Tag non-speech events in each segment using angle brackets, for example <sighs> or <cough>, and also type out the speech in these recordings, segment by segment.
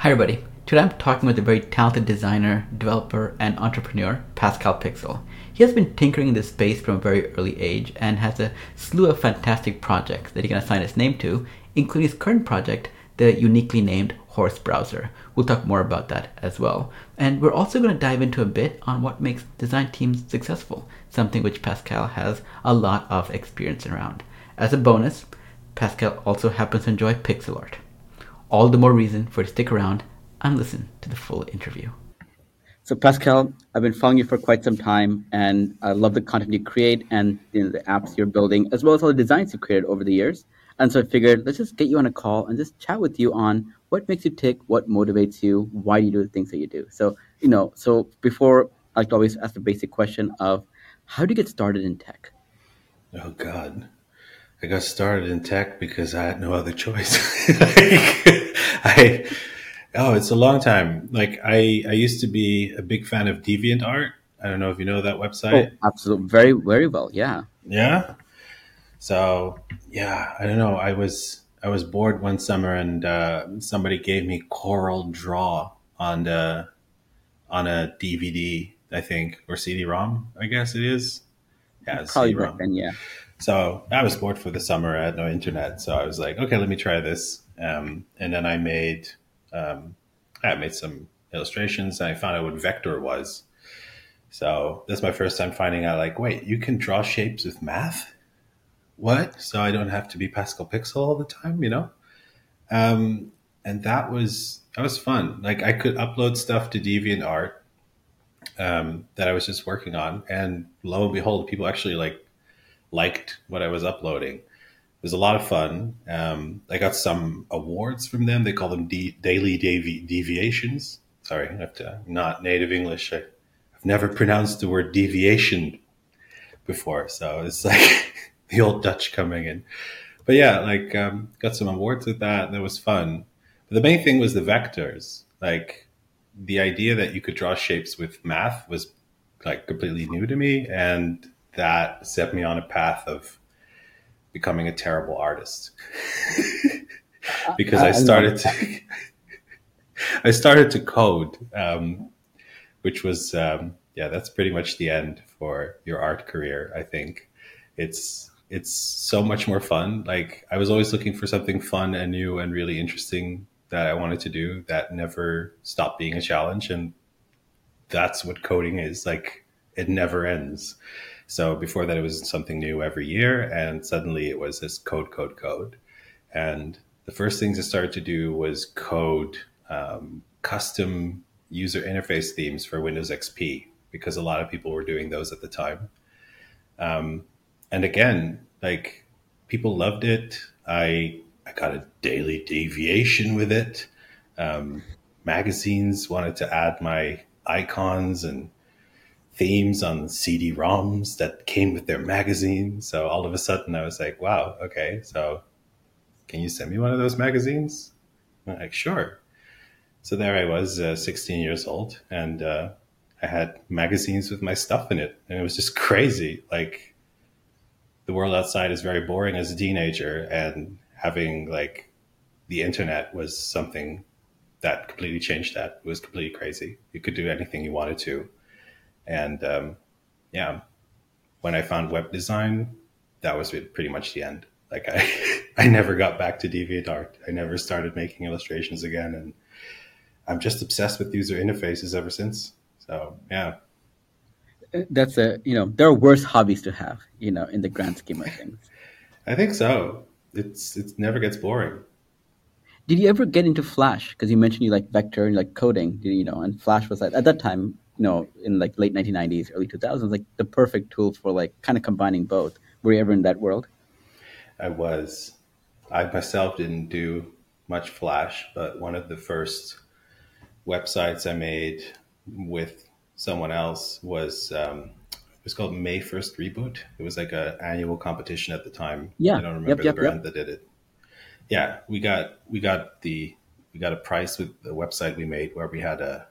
Hi, everybody. Today I'm talking with a very talented designer, developer, and entrepreneur, Pascal Pixel. He has been tinkering in this space from a very early age and has a slew of fantastic projects that he can assign his name to, including his current project, the uniquely named Horse Browser. We'll talk more about that as well. And we're also going to dive into a bit on what makes design teams successful, something which Pascal has a lot of experience around. As a bonus, Pascal also happens to enjoy pixel art all the more reason for you to stick around and listen to the full interview. So, Pascal, I've been following you for quite some time, and I love the content you create and you know, the apps you're building, as well as all the designs you've created over the years. And so I figured let's just get you on a call and just chat with you on what makes you tick, what motivates you, why do you do the things that you do. So, you know, so before I like to always ask the basic question of how do you get started in tech? Oh God. I got started in tech because I had no other choice. <laughs> <laughs> <laughs> I oh, it's a long time. Like I I used to be a big fan of Deviant Art. I don't know if you know that website. Oh, absolutely, very very well. Yeah. Yeah. So yeah, I don't know. I was I was bored one summer and uh, somebody gave me CorelDRAW on the on a DVD, I think, or CD-ROM. I guess it is. Yeah, probably CD-ROM. then. Yeah. So I was bored for the summer. I had no internet, so I was like, okay, let me try this. Um, and then I made um, I made some illustrations, and I found out what vector was. So that's my first time finding out. Like, wait, you can draw shapes with math? What? So I don't have to be Pascal Pixel all the time, you know? Um, and that was that was fun. Like I could upload stuff to DeviantArt um, that I was just working on, and lo and behold, people actually like liked what I was uploading. It was a lot of fun. Um, I got some awards from them. They call them daily devi- deviations. Sorry, I have to not native English. I, have never pronounced the word deviation before, so it's like <laughs> the old Dutch coming in. But yeah, like um, got some awards with that. That was fun. But the main thing was the vectors. Like the idea that you could draw shapes with math was like completely new to me, and that set me on a path of becoming a terrible artist <laughs> because I, I started to <laughs> I started to code, um, which was um, yeah, that's pretty much the end for your art career. I think it's it's so much more fun. Like I was always looking for something fun and new and really interesting that I wanted to do that never stopped being a challenge, and that's what coding is. Like it never ends. So before that, it was something new every year, and suddenly it was this code, code, code. And the first things I started to do was code um, custom user interface themes for Windows XP because a lot of people were doing those at the time. Um, and again, like people loved it. I I got a daily deviation with it. Um, magazines wanted to add my icons and themes on CD-ROMs that came with their magazine. So all of a sudden, I was like, "Wow, okay, so can you send me one of those magazines?" I'm like, "Sure." So there I was, uh, 16 years old, and uh, I had magazines with my stuff in it, and it was just <laughs> crazy. Like the world outside is very boring as a teenager, and having like the internet was something that completely changed that. It was completely crazy. You could do anything you wanted to and um, yeah, when I found web design, that was pretty much the end. Like I, <laughs> I never got back to DeviantArt. I never started making illustrations again, and I'm just obsessed with user interfaces ever since. So yeah, that's a you know there are worse hobbies to have you know in the grand scheme of <laughs> things. I think so. It's it never gets boring. Did you ever get into Flash? Because you mentioned you like vector and like coding. You know, and Flash was like, at that time you know, in like late 1990s, early 2000s, like the perfect tool for like kind of combining both. Were you ever in that world? I was. I myself didn't do much Flash, but one of the first websites I made with someone else was um, it was called May First Reboot. It was like an annual competition at the time. Yeah, I don't remember yep, the yep, brand yep. that did it. Yeah, we got we got the we got a price with the website we made where we had a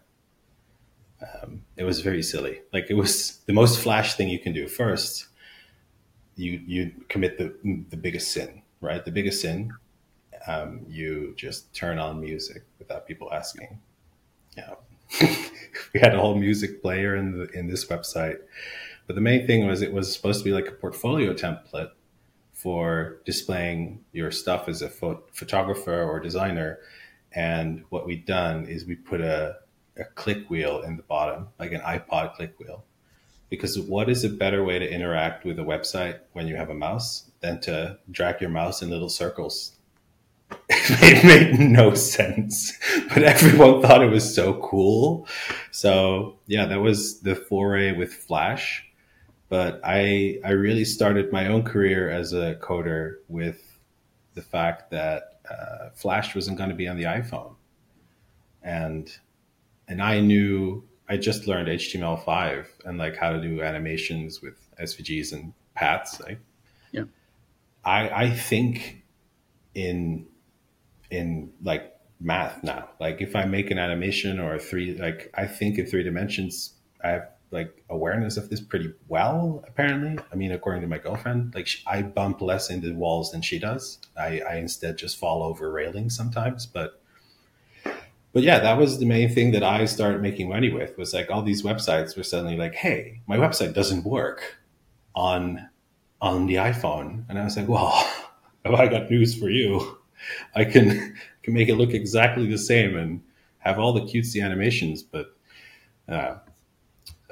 um, it was very silly. Like it was the most flash thing you can do. First, you you commit the the biggest sin, right? The biggest sin, um, you just turn on music without people asking. Yeah, <laughs> we had a whole music player in the in this website, but the main thing was it was supposed to be like a portfolio template for displaying your stuff as a pho- photographer or designer. And what we've done is we put a, a click wheel in the bottom, like an iPod click wheel. Because what is a better way to interact with a website when you have a mouse than to drag your mouse in little circles <laughs> it made no sense, but everyone thought it was so cool. So yeah, that was the foray with Flash. But I I really started my own career as a coder with the fact that uh, Flash wasn't going to be on the iPhone, and and I knew I just learned HTML5 and like how to do animations with SVGs and paths. Like, yeah, I I think in in like math now. Like if I make an animation or a three, like I think in three dimensions, I have like awareness of this pretty well. Apparently, I mean, according to my girlfriend, like she, I bump less into walls than she does. I, I instead just fall over railings sometimes, but but yeah, that was the main thing that I started making money with was like all these websites were suddenly like, hey, my website doesn't work on on the iPhone, and I was like, well, <laughs> have I got news for you? I can <laughs> can make it look exactly the same and have all the cutesy animations, but uh,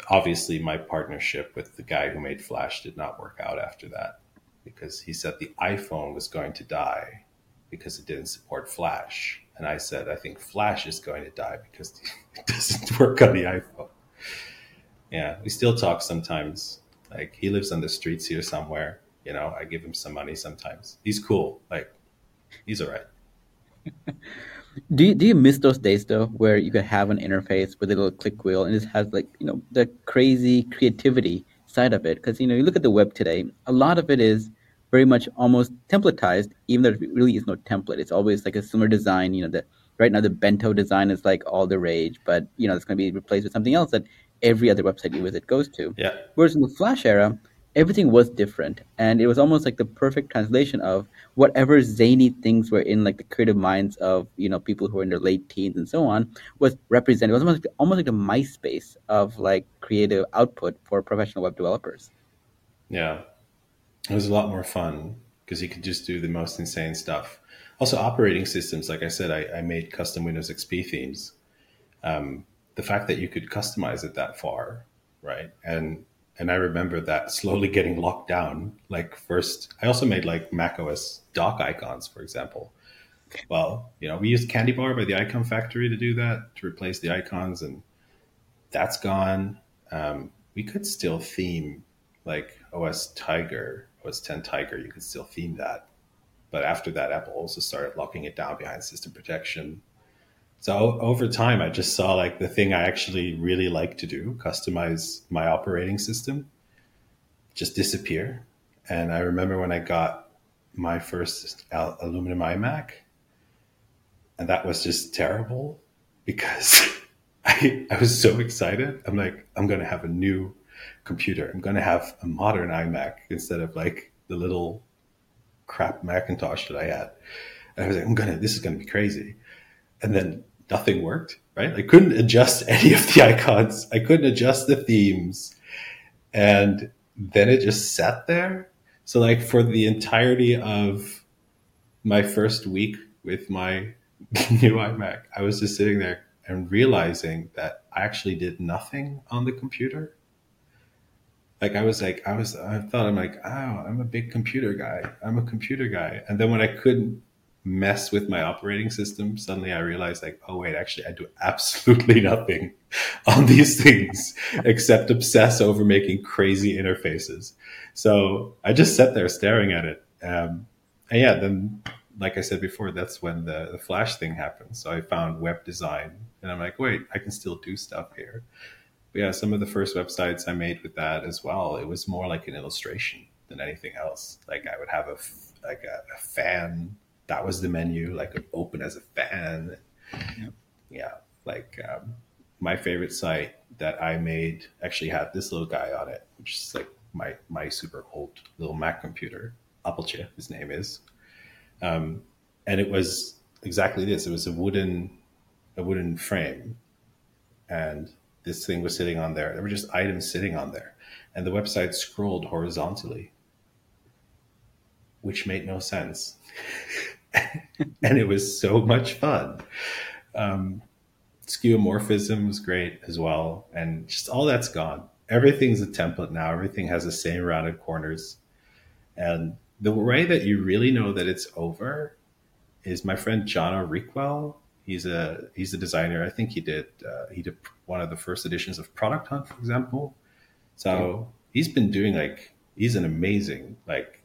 obviously my partnership with the guy who made Flash did not work out after that because he said the iPhone was going to die because it didn't support Flash, and I said I think Flash is going to die because <laughs> it doesn't work on the iPhone. Yeah, we still talk sometimes. Like he lives on the streets here somewhere. You know, I give him some money sometimes. He's cool. Like he's all right. <laughs> do you, do you miss those days though, where you could have an interface with a little click wheel and it has like you know the crazy creativity side of it? Because you know you look at the web today, a lot of it is very much almost templatized, even though there really is no template. It's always like a similar design. You know that right now the bento design is like all the rage, but you know it's going to be replaced with something else that every other website you visit goes to. Yeah. Whereas in the Flash era, everything was different and it was almost like the perfect translation of whatever zany things were in like the creative minds of you know people who were in their late teens and so on was represented it was almost like, almost like a myspace of like creative output for professional web developers yeah it was a lot more fun because you could just do the most insane stuff also operating systems like i said i, I made custom windows xp themes um, the fact that you could customize it that far right and and I remember that <laughs> slowly getting locked down. Like first, I also made like Mac OS dock icons, for example. Well, you know, we used Candy Bar by the Icon Factory to do that to replace the icons, and that's gone. Um, we could still theme like OS Tiger, OS 10 Tiger. You could still theme that, but after that, Apple also started locking it down behind system protection. So over time, I just saw like the thing I actually really like to do, customize my operating system, just disappear. And I remember when I got my first aluminum iMac, and that was just terrible because <laughs> I, I was so excited. I'm like, I'm going to have a new computer. I'm going to have a modern iMac instead of like the little crap Macintosh that I had. And I was like, I'm going to, this is going to be crazy and then nothing worked, right? I couldn't adjust <laughs> any of the icons. I couldn't adjust the themes. And then it just sat there. So like for the entirety of my first week with my <laughs> new iMac, I was just sitting there and realizing that I actually did nothing on the computer. Like I was like, I was, I thought I'm like, oh, I'm a big computer guy. I'm a computer guy. And then when I couldn't mess with my operating system, suddenly I realized like, oh wait, actually I do absolutely <laughs> nothing on these things except obsess over making crazy interfaces. So I just sat there staring at it. Um, and yeah, then like I said before, that's when the, the Flash thing happened. So I found web design and I'm like, wait, I can still do stuff here. Yeah, some of the first websites I made with that as well, it was more like an illustration than anything else. Like I would have a like a, a fan that was the menu, like open as a fan. Yep. Yeah, like um, my favorite site that I made actually had this little guy on it, which is like my my super old little Mac computer. Appeltje, his name is. Um, and it was exactly this. It was a wooden a wooden frame, and this thing was sitting on there. There were just items sitting on there, and the website scrolled horizontally, which made no sense, <laughs> and it was so much fun. Um, skeuomorphism was great as well, and just all that's gone. Everything's a template now. Everything has the same rounded corners, and the way that you really know that it's over is my friend Jono Rickwell. He's a he's a designer. I think he did uh, he did one of the first editions of Product Hunt, for example. So he's been doing like he's an amazing like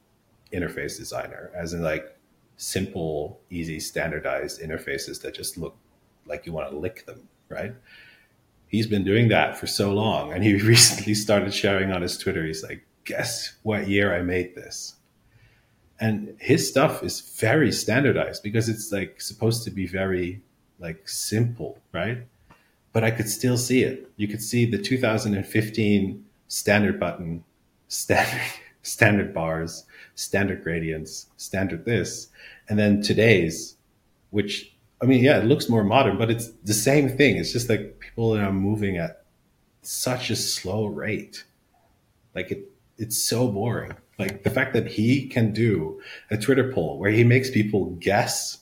interface designer, as in like simple, easy, standardized interfaces that just look like you want to lick them, right? He's been doing that for so long, and he <laughs> recently started sharing on his Twitter. He's like, "Guess what year I made this?" and his stuff is very standardized because it's like supposed to be very like simple right? But i could still see it. You could see the 2015 standard button standard <laughs> standard bars standard gradients standard this and then today's which i mean yeah it looks more modern but it's the same thing. It's just like people are moving at such a slow rate. Like it it's so boring. Like the fact that he can do a Twitter poll where he makes people guess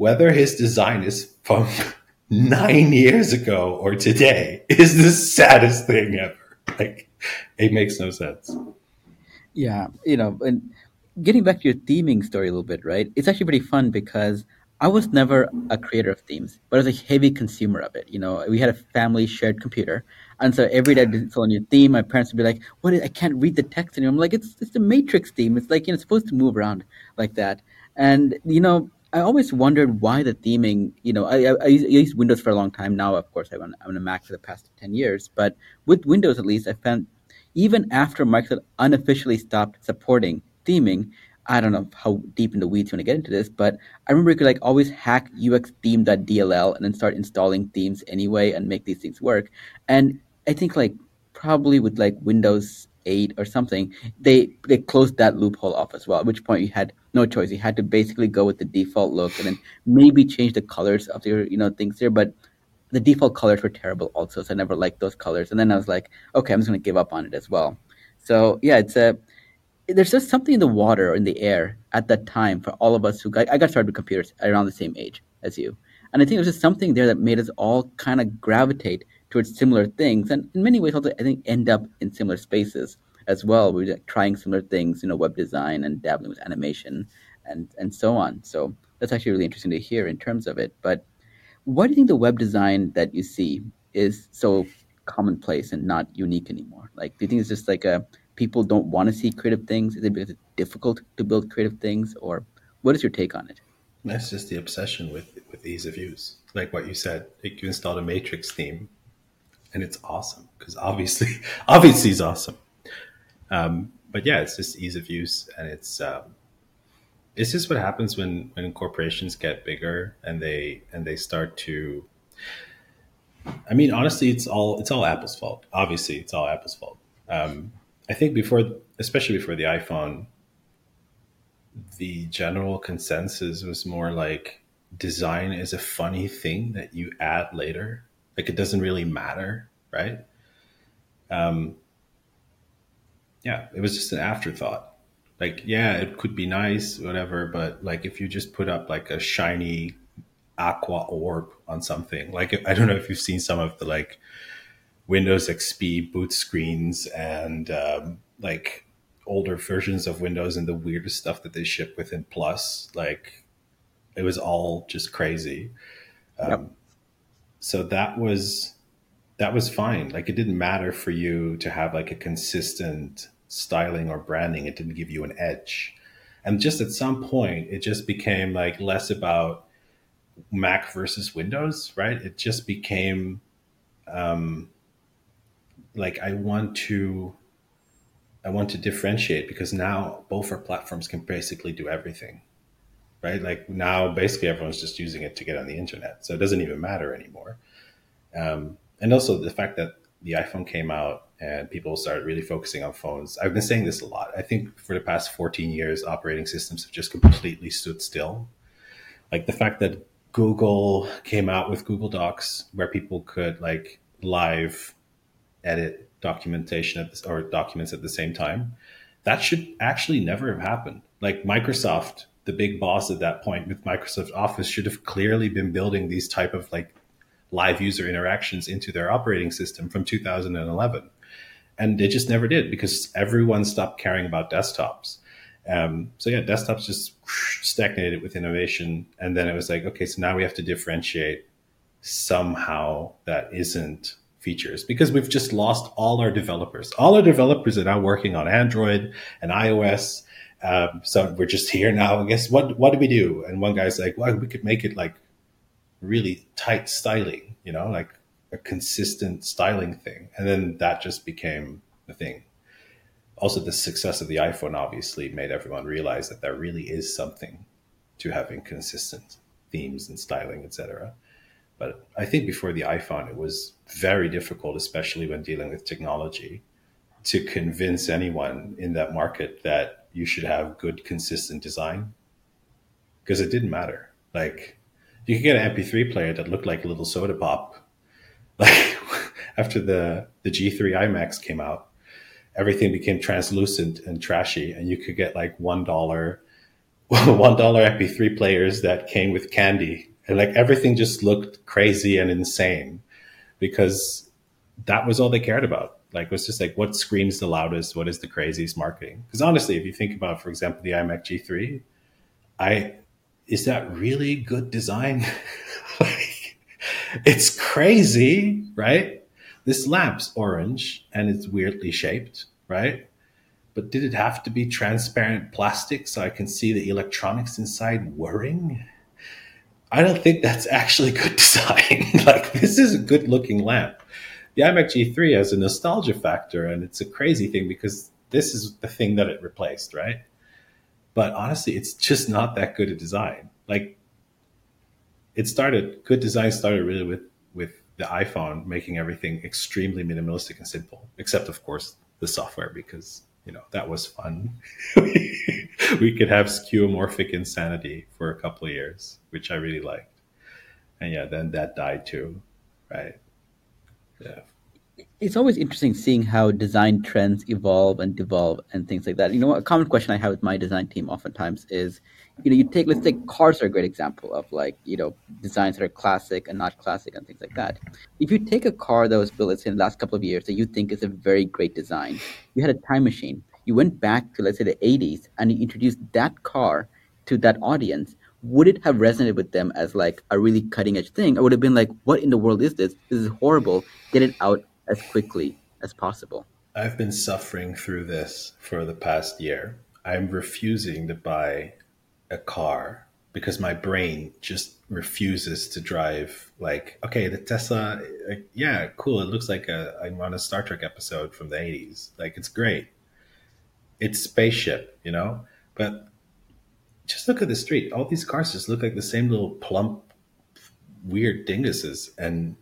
whether his design is from <laughs> nine years ago or today is the saddest thing ever. Like it makes no sense. Yeah, you know, and getting back to your theming story a little bit, right? It's actually pretty fun because I was never a creator of themes, but I was a heavy consumer of it. You know, we had a family shared computer, and so every day I saw a new theme. My parents would be like, "What? Is, I can't read the text anymore." I'm like, "It's it's the Matrix theme. It's like you know, it's supposed to move around like that." And you know, I always wondered why the theming. You know, I, I, I used Windows for a long time. Now, of course, I'm on, I'm on a Mac for the past ten years. But with Windows, at least, I found even after Microsoft unofficially stopped supporting theming, I don't know how deep in the weeds you want to get into this, but I remember you could like always hack uxtheme.dll and then start installing themes anyway and make these things work. And I think like probably with like Windows 8 or something, they they closed that loophole off as well. At which point you had no choice. You had to basically go with the default look and then maybe change the colors of your you know things there. But the default colors were terrible also, so I never liked those colors. And then I was like, okay, I'm just gonna give up on it as well. So yeah, it's a there's just something in the water or in the air at that time for all of us who got, I got started with computers around the same age as you. And I think there's just something there that made us all kind of gravitate towards similar things. And in many ways, also, I think, end up in similar spaces as well. We're trying similar things, you know, web design and dabbling with animation and, and so on. So that's actually really interesting to hear in terms of it. But why do you think the web design that you see is so commonplace and not unique anymore? Like, do you think it's just like a people don't want to see creative things? Is it because it's difficult to build creative things, or what is your take on it? That's just the obsession with with ease of use. Like what you said, like you installed a Matrix theme, and it's awesome because obviously, <laughs> obviously, it's awesome. Um, but yeah, it's just ease of use, and it's um, it's just what happens when when corporations get bigger and they and they start to. I mean, honestly, it's all it's all Apple's fault. Obviously, it's all Apple's fault. Um, I think before, especially before the iPhone, the general consensus was more like design is a funny thing that you add later. Like it doesn't really matter, right? Um, yeah, it was just an afterthought. Like, yeah, it could be nice, whatever, but like if you just put up like a shiny aqua orb on something, like I don't know if you've seen some of the like Windows XP boot screens and um, like older versions of Windows and the weirdest stuff that they ship within Plus. Like it was all just crazy. Um, yep. So that was that was fine. Like it didn't matter for you to have like a consistent styling or branding. It didn't give you an edge. And just at some point, it just became like less about Mac versus Windows, right? It just became um, like I want to I want to differentiate because now both our platforms can basically do everything. Right? Like now basically everyone's just using it to get on the internet. So it doesn't even matter anymore. Um, and also the fact that the iPhone came out and people started really focusing on phones. I've been saying this a lot. I think for the past 14 years, operating systems have just completely stood still. like the fact that Google came out with Google Docs where people could like live edit documentation at this, or documents at the same time. That should actually never have happened. Like Microsoft, the big boss at that point with Microsoft Office should have clearly been building these type of like live user interactions into their operating system from 2011. And they just never did because everyone stopped caring about desktops. Um, so yeah, desktops just stagnated with innovation. And then it was like, okay, so now we have to differentiate somehow that isn't features because we've just lost all our developers. All our developers are now working on Android and iOS. Um, so we're just here now. I guess what what do we do? And one guy's like, well, we could make it like really tight styling, you know, like a consistent styling thing. And then that just became the thing. Also, the success of the iPhone obviously made everyone realize that there really is something to having consistent themes and styling, etc. But I think before the iPhone, it was very difficult, especially when dealing with technology, to convince anyone in that market that you should have good, consistent design. Because it didn't matter. Like, you could get an MP3 player that looked like a little soda pop. <laughs> Like, after the, the G3 iMacs came out, everything became translucent and trashy, and you could get like $1, <laughs> $1 MP3 players that came with candy and like everything just looked crazy and insane because that was all they cared about. Like it was just like what screams the loudest, what is the craziest marketing? Because honestly, if you think about, for example, the iMac G3, I is that really good design? <laughs> like, it's crazy, right? This lamp's orange and it's weirdly shaped, right? But did it have to be transparent plastic so I can see the electronics inside whirring? I don't think that's actually good <laughs> design. <laughs> like this is a good looking lamp. The iMac G3 has a nostalgia factor and it's a crazy thing because this is the thing that it replaced, right? But honestly, it's just not that good a design. Like it started good design started really with with the iPhone making everything extremely minimalistic and simple, except of course the software because you know that was fun. <laughs> we could have skeuomorphic insanity for a couple of years, which I really liked. And yeah, then that died too, right? Yeah. It's always interesting seeing how design trends evolve and devolve and things like that. You know, a common question I have with my design team oftentimes is, you know, you take let's take cars are a great example of like, you know, designs that are classic and not classic and things like that. If you take a car that was built let's say in the last couple of years that you think is a very great design, you had a time machine. You went back to let's say the 80s and you introduced that car to that audience. Would it have resonated with them as like a really cutting edge thing? I would have been like what in the world is this? This is horrible. Get it out as quickly as possible i've been suffering through this for the past year i'm refusing to buy a car because my brain just refuses to drive like okay the tesla yeah cool it looks like a i'm on a star trek episode from the 80s like it's great it's spaceship, you know. But just look at the street. All these cars just look like the same little plump, weird dinguses. And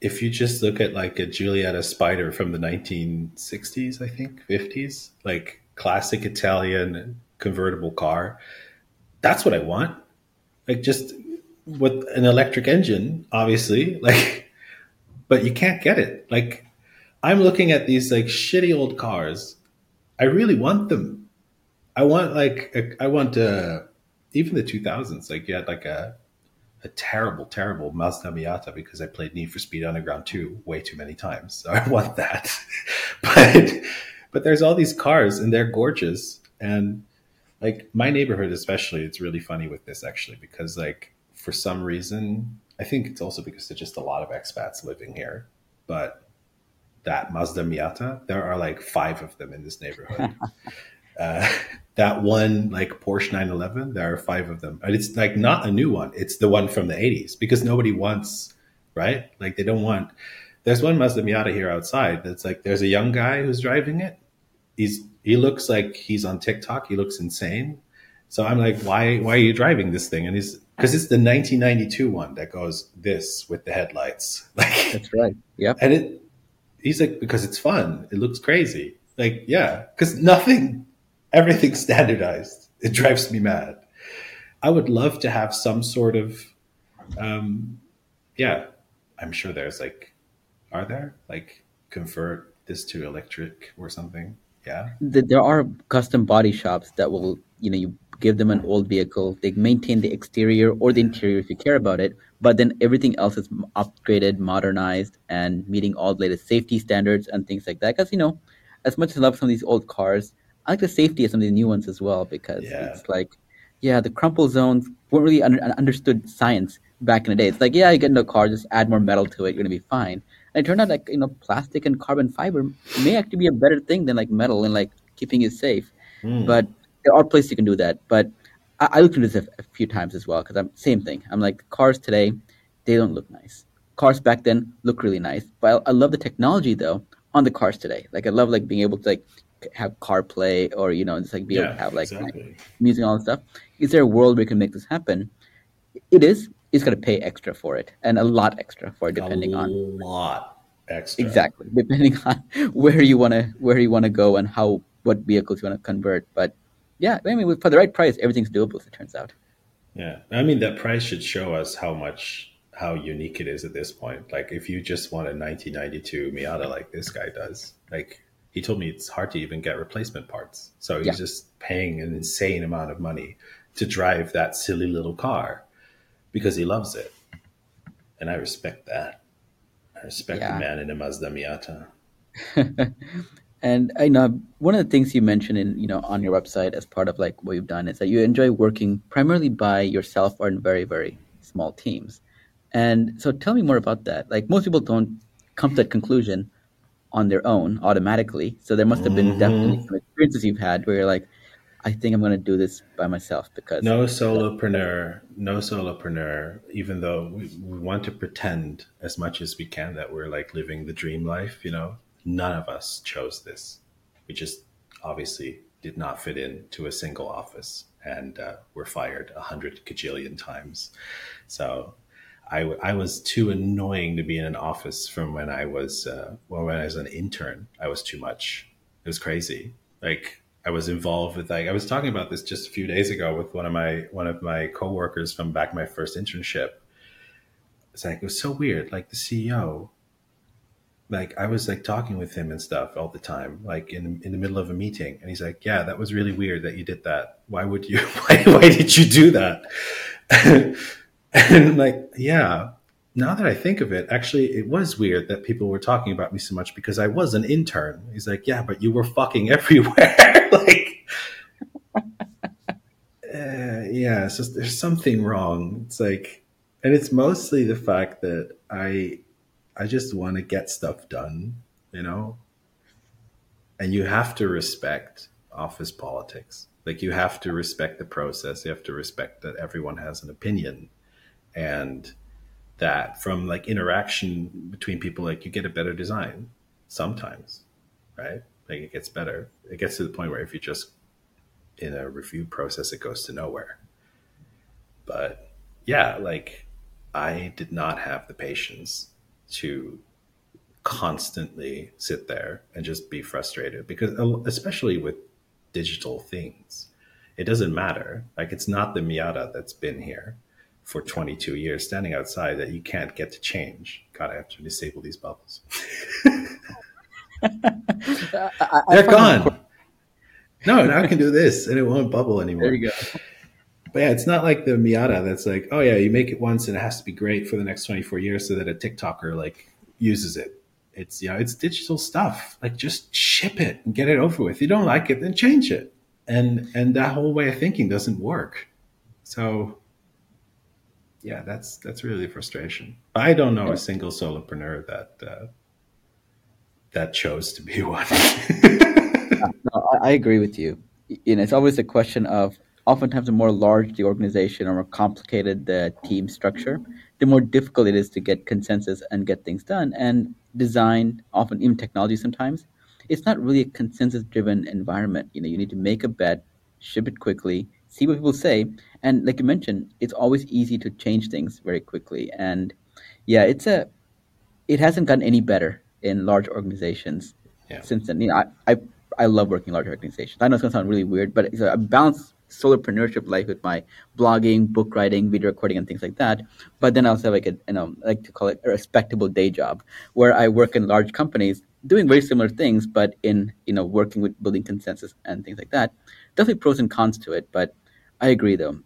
if you just look at like a Giulietta Spider from the 1960s, I think 50s, like classic Italian convertible car, that's what I want. Like just with an electric engine, obviously, <laughs> like, but you can't get it. Like, I'm looking at these like shitty old cars I really want them. I want like a, I want uh, even the 2000s. Like you had like a a terrible, terrible Mazda Miata because I played Need for Speed Underground 2 way too many times. So <laughs> I want that. <laughs> but but there's all these cars and they're gorgeous. And like my neighborhood especially, it's really funny with this actually because like for some reason, I think it's also because there's just a lot of expats living here. But that Mazda Miata, there are like five of them in this neighborhood. <laughs> uh, <laughs> that one, like Porsche 911, there are five of them. And it's like not a new one. It's the one from the 80s because nobody wants, right? Like they don't want. There's one Mazda Miata here outside that's like there's a young guy who's driving it. He's he looks like he's on TikTok. He looks insane. So I'm like, why why are you driving this thing? And he's because it's the 1992 one that goes this with the headlights. <laughs> Like that's right. Yeah. And it he's like, because it's fun. It looks crazy. Like, yeah, because nothing, everything's <laughs> standardized. It drives me mad. I would love to have some sort of, um, yeah, I'm sure there's like, are there like convert this to electric or something? Yeah. There are custom body shops that will, you know, you give them an old vehicle, they maintain the exterior or the interior if you care about it, but then everything else is upgraded, modernized, and meeting all the latest safety standards and things like that. Because, you know, as much as I love some of these old cars, I like the safety of some of the new ones as well because yeah. it's like, yeah, the crumple zones weren't really under, understood science back in the day. It's like, yeah, you get into a car, just add more metal to it, you're gonna be fine. And it turned out like you know, plastic and carbon fiber may actually be a better thing than like metal and like keeping it safe. Mm. But there are places you can do that. But I, I looked into this a, a few times as well because I'm same thing. I'm like cars today, they don't look nice. Cars back then look really nice. But I, I love the technology though on the cars today. Like I love like being able to like have CarPlay or you know just like be yeah, able to have like, exactly. like music and all that stuff. Is there a world where we can make this happen? It is. It's going to pay extra for it and a lot extra for it, depending a on a lot extra. Exactly, depending <laughs> on where you want to where you want to go and how what vehicles you want to convert. But yeah, I mean, for the right price, everything's doable. As it turns out. Yeah, I mean that price should show us how much how unique it is at this point. Like if you just want a 1992 Miata like this guy does, like he told me it's hard to even get replacement parts. So he's yeah. just paying an insane amount of money to drive that silly little car because he loves it. And I respect that. I respect yeah. the man in a Mazda Miata. <laughs> and I know one of the things you mentioned in you know on your website as part of like what you've done is that you enjoy working primarily by yourself or in very very small teams. And so tell me more about that. Like most people don't come to that conclusion on their own automatically. So there must have been mm-hmm. definitely some experiences you've had where you're like, I think I'm going to do this by myself because no solopreneur, no solopreneur. Even though we, we want to pretend as much as we can that we're like living the dream life, you know, none of us chose this. We just obviously did not fit into a single office and uh, were fired a hundred cajillion times. So I, I was too annoying to be in an office from when I was uh, well when I was an intern. I was too much. It was crazy. Like I was involved with like I was talking about this just a few days ago with one of my one of my coworkers from back my first internship. It's like it was so weird. Like the CEO, like I was like talking with him and stuff all the time, like in in the middle of a meeting, and he's like, "Yeah, that was really weird that you did that. Why would you? <laughs> Why, why did you do that?" <laughs> <laughs> And like, yeah, now that I think of it, actually, it was weird that people were talking about me so much because I was an intern. He's like, yeah, but you were fucking <laughs> everywhere. <laughs> like, uh, yeah, just there's something wrong. It's like, and it's mostly the fact that I, I just want to get stuff done, you know. And you have to respect office politics. Like you have to respect the process. You have to respect that everyone has an opinion and that from like interaction between people like you get a better design sometimes right? Like it gets better. It gets to the point where if you just in a review process it goes to nowhere. But yeah like i did not have the patience to constantly sit there and just be frustrated because especially with digital things it doesn't matter. Like it's not the miata that's been here for 22 years standing outside that you can't get to change. God, I have to disable these bubbles. <laughs> They're gone. No, now I can do this and it won't bubble anymore. There you go. But yeah, it's not like the Miata that's like, oh yeah, you make it once and it has to be great for the next 24 years so that a TikToker like uses it. It's you know, it's digital stuff. Like just ship it and get it over with. You don't like it, then change it. And and that whole way of thinking doesn't work. So yeah, that's that's really frustration. I don't know a single solopreneur that uh, that chose to be <laughs> one. no, I agree with you. You know, it's always a question of oftentimes the more large the organization or more complicated the team structure, the more difficult it is to get consensus and get things done. And design, often even technology sometimes, it's not really a consensus driven environment. You know, you need to make a bet, ship it quickly, see what people say, and like you mentioned, it's always easy to change things very quickly. And yeah, it's a it hasn't gotten any better in large organizations yeah. since then. You know, I, I I love working in large organizations. I know it's gonna sound really weird, but it's a balance solopreneurship life with my blogging, book writing, video recording, and things like that. But then I also have like a you know I like to call it a respectable day job where I work in large companies doing very similar things, but in you know working with building consensus and things like that. Definitely pros and cons to it, but I agree though.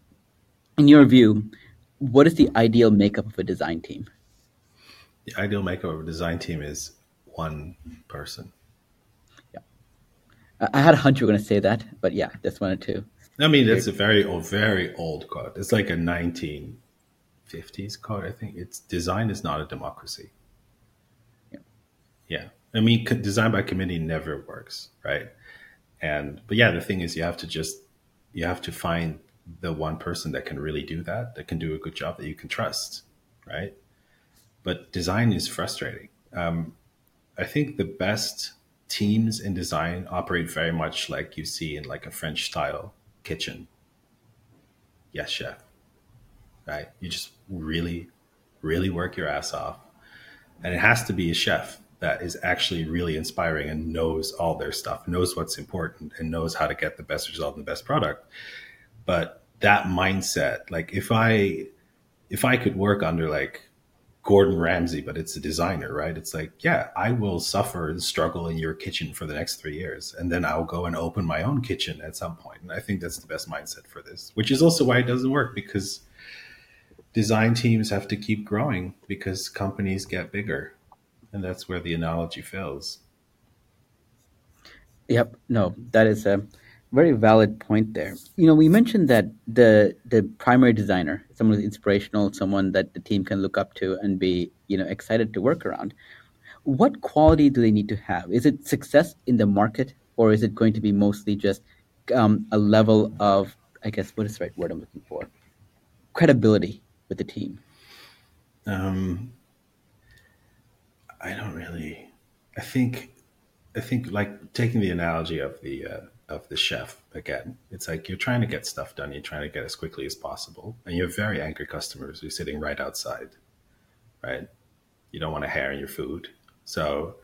In your view, what is the ideal makeup of a design team? The ideal makeup of a design team is one person. Yeah, I had a hunch you were going to say that, but yeah, just wanted to. I mean, that's a very old, very old quote. It's like a 1950s quote. I think it's design is not a democracy. Yeah. Yeah. I mean, design by committee never works, right? And but yeah, the thing is, you have to just you have to find the one person that can really do that, that can do a good job, that you can trust, right? But design is frustrating. Um, I think the best teams in design operate very much like you see in like a French style kitchen. Yes, chef. Right? You just really, really work your ass off. And it has to be a chef that is actually really inspiring and knows all their stuff, knows what's important, and knows how to get the best result and the best product. But that mindset, like if I if I could work under like Gordon Ramsay, but it's a designer, right? It's like, yeah, I will suffer and struggle in your kitchen for the next three years, and then I'll go and open my own kitchen at some point. And I think that's the best mindset for this, which is also why it doesn't work because design teams have to keep growing because companies get bigger, and that's where the analogy fails. Yep, no, that is a very valid point there. You know, we mentioned that the the primary designer, someone who's inspirational, someone that the team can look up to and be, you know, excited to work around. What quality do they need to have? Is it success in the market, or is it going to be mostly just um, a level of, I guess, what is the right word I'm looking for? Credibility with the team. Um, I don't really. I think, I think like taking the analogy of the uh, of the chef again. It's like you're trying to get stuff done, you're trying to get as quickly as possible, and you have very angry customers who are sitting right outside, right? You don't want to hair in your food. So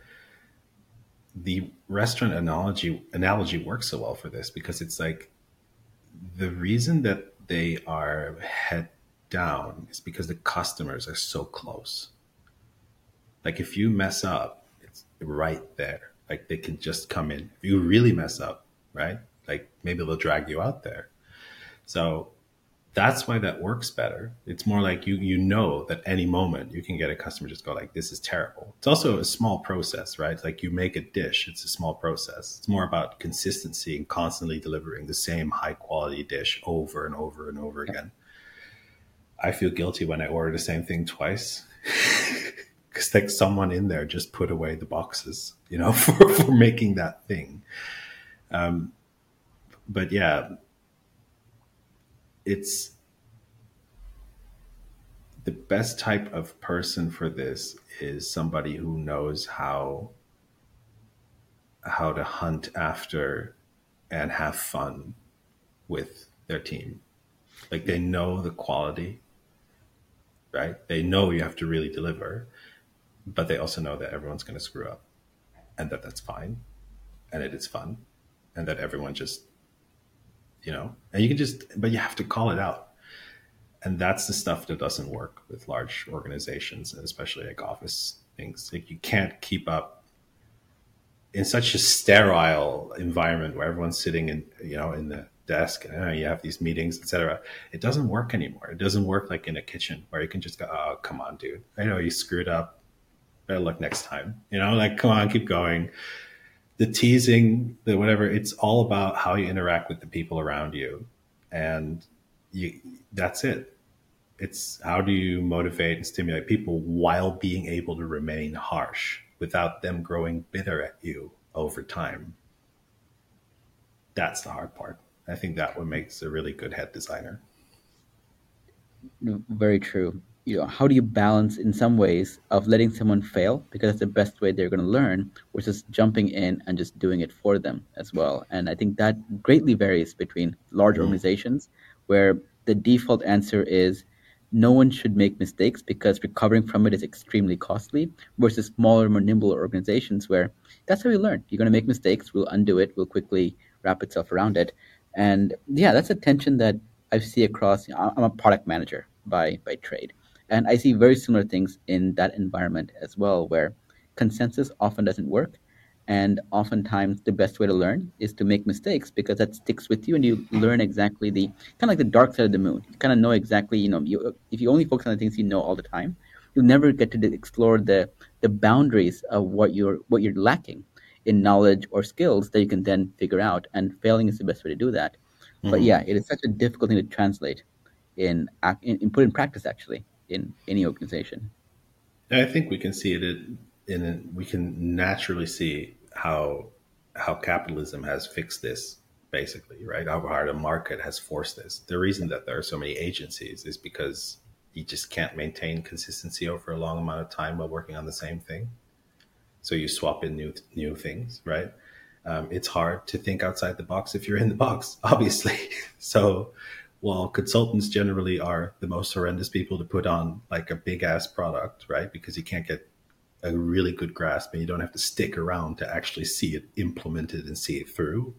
the restaurant analogy analogy works so well for this because it's like the reason that they are head down is because the customers are so close. Like if you mess up, it's right there. Like they can just come in. If you really mess up, right? Like maybe they'll drag you out there. So that's why that works better. It's more like you you know that any moment you can get a customer just go like this is terrible. It's also a small process, right? It's like you make a dish, it's a small process. It's more about consistency and constantly delivering the same high quality dish over and over and over again. I feel guilty when I order the same thing twice. <laughs> Cause like someone in there just put away the boxes, you know, <laughs> for, for making that thing. Um, but yeah, it's the best type of person for this is somebody who knows how how to hunt after and have fun with their team. Like they know the quality, right? They know you have to really deliver, but they also know that everyone's going to screw up and that that's fine and it is fun and that everyone just, you know, and you can just, but you have to call it out. And that's the stuff that doesn't work with large organizations, and especially like office things. Like you can't keep up in such a sterile environment where everyone's sitting in, you know, in the desk and you, know, you have these meetings, etc. It doesn't work anymore. It doesn't work like in a kitchen where you can just go, "Oh, come on, dude! I know you screwed up. Better look next time." You know, like, come on, keep going the teasing, the whatever, it's all about how you interact with the people around you. And you, that's it. It's how do you motivate and stimulate people while being able to remain harsh without them growing bitter at you over time. That's the hard part. I think that what makes a really good head designer. Very true you know, how do you balance in some ways of letting someone fail because that's the best way they're going to learn versus jumping in and just doing it for them as well. And I think that greatly varies between large mm-hmm. organizations where the default answer is no one should make mistakes because recovering from it is extremely costly versus smaller, more nimble organizations where that's how we learn. You're going to make mistakes, we'll undo it, we'll quickly wrap itself around it. And yeah, that's a tension that I see across. You know, I'm a product manager by by trade, and I see very similar things in that environment as well, where consensus often doesn't work, and oftentimes the best way to learn is to make mistakes because that sticks with you, and you learn exactly the kind of like the dark side of the moon. You kind of know exactly, you know, you if you only focus on the things you know all the time, you'll never get to explore the the boundaries of what you're what you're lacking in knowledge or skills that you can then figure out. And failing is the best way to do that. Mm-hmm. But yeah, it is such a difficult thing to translate in, in, in put in practice actually in any organization. I think we can see it in, we can naturally see how how capitalism has fixed this basically, right? How hard a market has forced this. The reason that there are so many agencies is because you just can't maintain consistency over a long amount of time while working on the same thing. So you swap in new new things, right? Um, it's hard to think outside the box if you're in the box, <laughs> obviously. so while consultants generally are the most horrendous people to put on like a big ass product, right? Because you can't get a really good grasp and you don't have to stick around to actually see it implemented and see it through.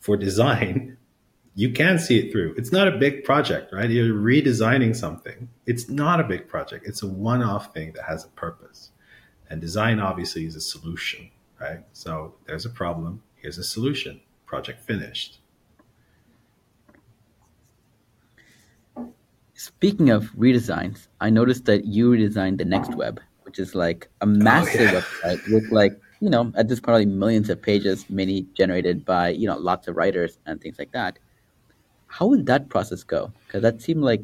For design, <laughs> you can see it through. It's not a big project, right? You're redesigning something. It's not a big project. It's a one off thing that has a purpose. And design obviously is a solution, right? So there's a problem. Here's a solution. Project finished. Speaking of redesigns, I noticed that you redesigned the Next Web, which is like a oh, massive oh, yeah. website with like, you know, at this point, probably millions of pages, many generated by, you know, lots of writers and things like that how would that process go? Because that seemed like,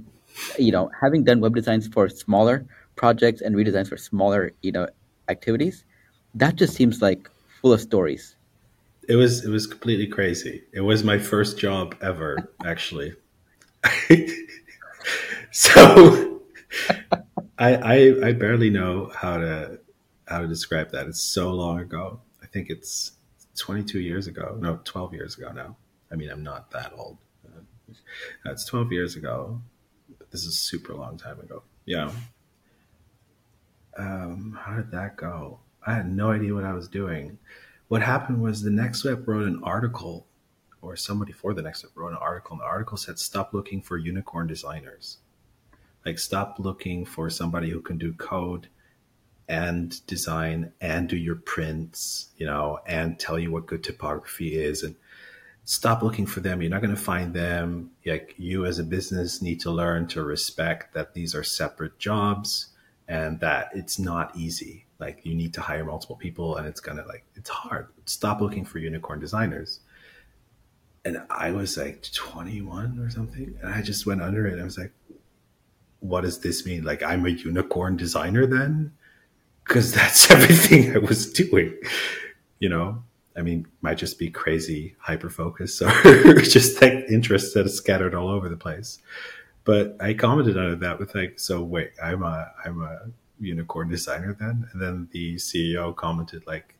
you know, having done web designs for smaller projects and redesigns for smaller, you know, activities, that just seems like full of stories. It was it was completely crazy. It was my first job ever, actually. <laughs> so I, I I barely know how to how to describe that. It's so long ago. I think it's 22 years ago. No, 12 years ago now. I mean, I'm not that old. That's 12 years ago. This is super long time ago. Yeah. Um, how did that go? I had no idea what I was doing. What happened was the Next Web wrote an article, or somebody for the Next Web wrote an article, and the article said, Stop looking for unicorn designers. Like, stop looking for somebody who can do code and design and do your prints, you know, and tell you what good typography is and stop looking for them. You're not going to find them. Like you as a business need to learn to respect that these are separate jobs and that it's not easy. Like you need to hire multiple people and it's going to like, it's hard. Stop looking for unicorn designers. And I was like 21 or something. And I just went under it. I was like, what does this mean? Like I'm a unicorn designer then? Cause that's <laughs> everything I was doing, you know? I mean, might just be crazy hyper focus or <laughs> just like interests that are scattered all over the place. But I commented on that with like, so wait, I'm a I'm a unicorn designer then, and then the CEO commented like,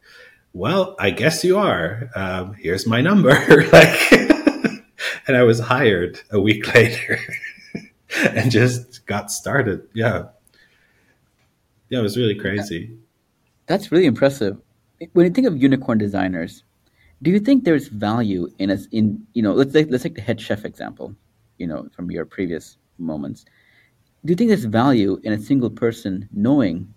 well, I guess you are. Um, here's my number, <laughs> like, and I was hired a week later <laughs> and just got started. Yeah, yeah, it was really crazy. That's really impressive when you think of unicorn designers, do you think there's value in us in you know let's take let's take the head chef example, you know from your previous moments. Do you think there's value in a single person knowing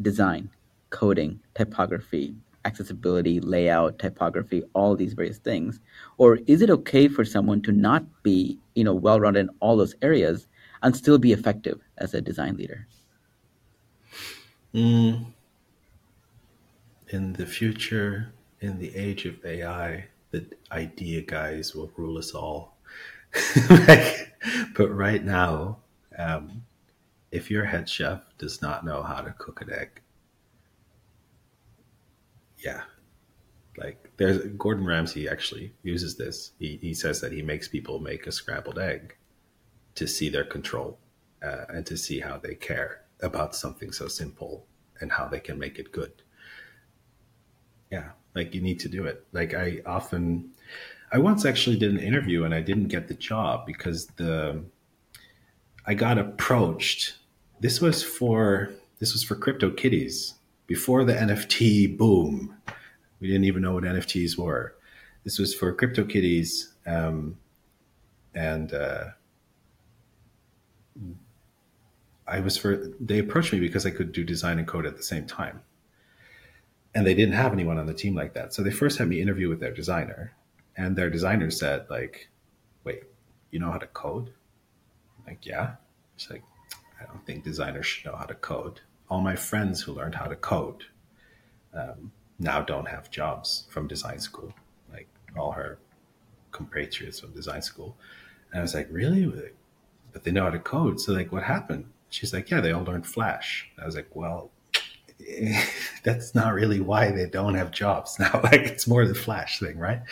design, coding, typography, accessibility, layout, typography, all these various things, or is it okay for someone to not be you know well-rounded in all those areas and still be effective as a design leader? Mm, in the future, in the age of AI, the idea guys will rule us all. <laughs> but right now, um, if your head chef does not know how to cook an egg, yeah, like there's Gordon Ramsay actually uses this. He, he says that he makes people make a scrambled egg to see their control uh, and to see how they care about something so simple and how they can make it good. Yeah like you need to do it. Like i often i once actually did an interview and i didn't get the job because the i got approached this was for this was for CryptoKitties before the nft boom we didn't even know what nfts were this was for CryptoKitties Um, and uh, I was for they approached me because I could do design and code at the same time, and they didn't have anyone on the team like that. So they first had me interview with their designer, and their designer said like, "Wait, you know how to code?" I'm like, yeah. It's like, I don't think designers should know how to code. All my friends who learned how to code um, now don't have jobs from design school. Like all her compatriots from design school. And I was like, really? But they know how to code. So like, what happened? She's like, yeah, they all learned Flash. I was like, well, <laughs> that's not really why they don't have jobs <laughs> now. Like it's more the Flash thing, right?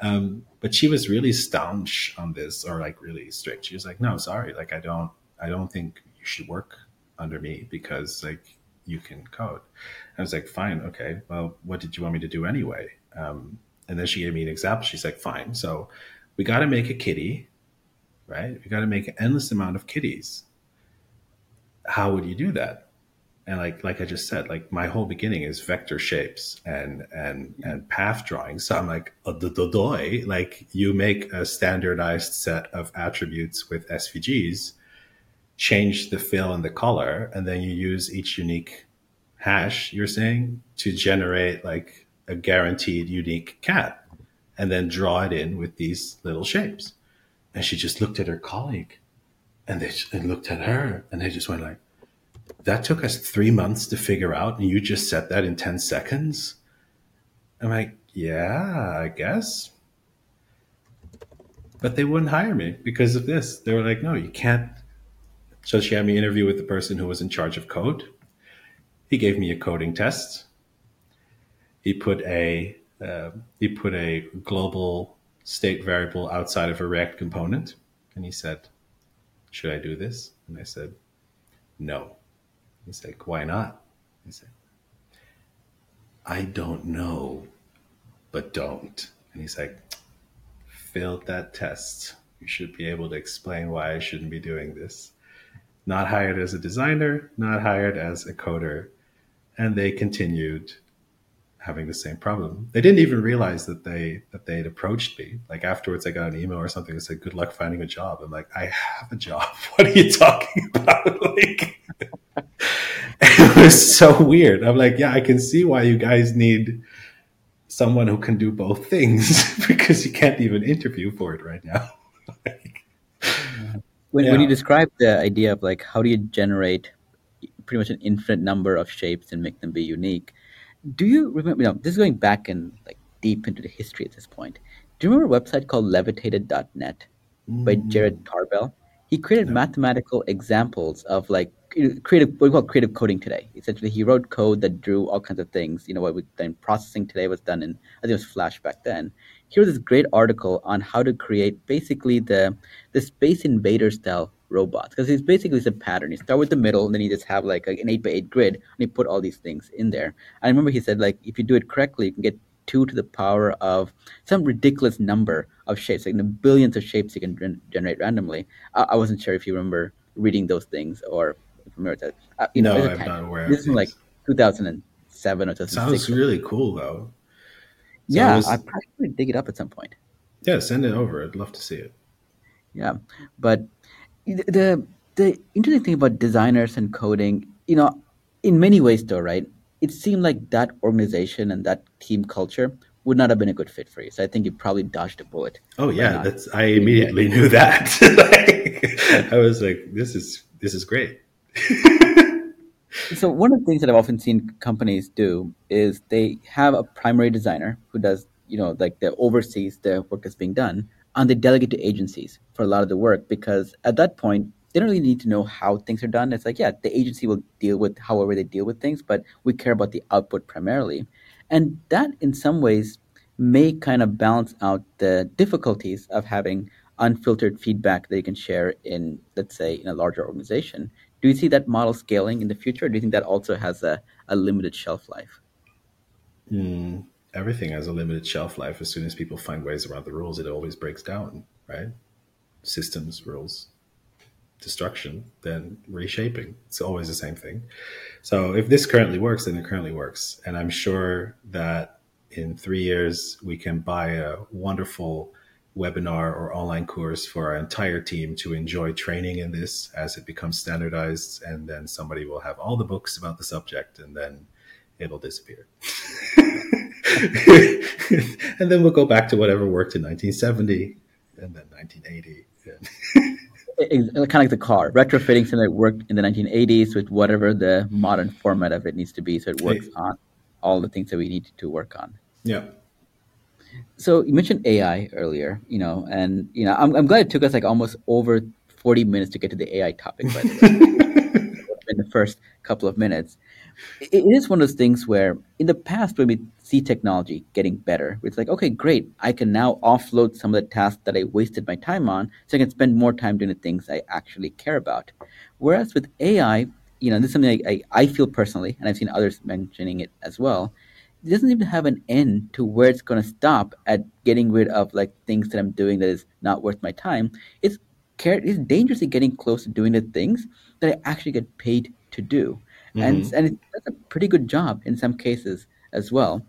Um, but she was really staunch on this, or like really strict. She was like, no, sorry, like I don't, I don't think you should work under me because like you can code. I was like, fine, okay. Well, what did you want me to do anyway? Um, and then she gave me an example. She's like, fine. So we got to make a kitty, right? We got to make an endless amount of kitties. How would you do that? And like like I just said, like my whole beginning is vector shapes and and and path drawing. So I'm like, doy, like you make a standardized set of attributes with SVGs, change the fill and the color, and then you use each unique hash you're saying to generate like a guaranteed unique cat and then draw it in with these little shapes. And she just looked at her colleague and they and looked at her and they just went like, that took us three months to figure out. And you just said that in 10 seconds. I'm like, yeah, I guess. But they wouldn't hire me because of this. They were like, no, you can't. So she had me interview with the person who was in charge of code. He gave me a coding test. He put a uh, he put a global state variable outside of a React component, and he said, "Should I do this?" And I said, "No." He's like, "Why not?" I said, "I don't know, but don't." And he's like, "Failed that test. You should be able to explain why I shouldn't be doing this." Not hired as a designer, not hired as a coder, and they continued having the same problem. They didn't even realize that they that they had approached me. Like afterwards, I got an email or something that said, "Good luck finding a job." I'm like, "I have a job. <laughs> What are you talking <laughs> about?" like, <laughs> it was so weird. I'm like, "Yeah, I can see why you guys need someone who can do both things because you can't even interview for it right now." When, yeah. when you describe the idea of like how do you generate pretty much an infinite number of shapes and make them be unique do you remember? You know, this is going back and like deep into the history at this point. Do you remember a website called Levitated.net mm. by Jared Tarbell? He created mathematical examples of like creative what we call creative coding today. Essentially, he wrote code that drew all kinds of things. You know, what we then processing today was done in I think it was Flash back then. Here's this great article on how to create basically the the Space Invader style robots because it's basically it's a pattern. You start with the middle, and then you just have like an eight by eight grid, and you put all these things in there. I remember he said like if you do it correctly, you can get two to the power of some ridiculous number of shapes, like the billions of shapes you can gen- generate randomly. I-, I wasn't sure if you remember reading those things or remember that. Uh, you no, know, I'm not aware. This is like 2007 or 2006. Sounds really cool though. So yeah, was... I probably dig it up at some point. Yeah, send it over. I'd love to see it. Yeah, but the the interesting thing about designers and coding, you know, in many ways though, right? It seemed like that organization and that team culture would not have been a good fit for you. So I think you probably dodged a bullet. Oh yeah, that's I immediately knew that. <laughs> like, I was like, this is this is great. so one of the things that I've often seen companies do is they have a primary designer who does, you know, like the oversees the work that's being done, and they delegate to agencies for a lot of the work because at that point they don't really need to know how things are done. It's like, yeah, the agency will deal with however they deal with things, but we care about the output primarily. And that in some ways may kind of balance out the difficulties of having unfiltered feedback that you can share in, let's say, in a larger organization. Do you see that model scaling in the future? do you think that also has a, a limited shelf life? Mm, everything has a limited shelf life. As soon as people find ways around the rules, it always breaks down, right? Systems, rules, destruction, then reshaping. It's always the same thing. So if this currently works, then it currently works. And I'm sure that in three years, we can buy a wonderful webinar or online course for our entire team to enjoy training in this as it becomes standardized. And then somebody will have all the books about the subject and then it'll disappear. <laughs> And then we'll go back to whatever worked in 1970 and then 1980 <laughs> kind of like the car retrofitting something that worked in the 1980s with whatever the modern format of it needs to be so it works on all the things that we need to work on. Yeah. So you mentioned AI earlier, you know, and you know, I'm, I'm glad it took us like almost over 40 minutes to get to the AI topic, by the way, <laughs> in the first couple of minutes. It, is one of those things where in the past, when we see technology getting better, it's like, okay, great, I can now offload some of the tasks that I wasted my time on, so I can spend more time doing the things I actually care about. Whereas with AI, you know, this is something I, I, I feel personally, and I've seen others mentioning it as well it doesn't even have an end to where it's going to stop at getting rid of like things that I'm doing that is not worth my time. It's it's dangerously getting close to doing the things that I actually get paid to do, mm-hmm. and and it, that's a pretty good job in some cases as well.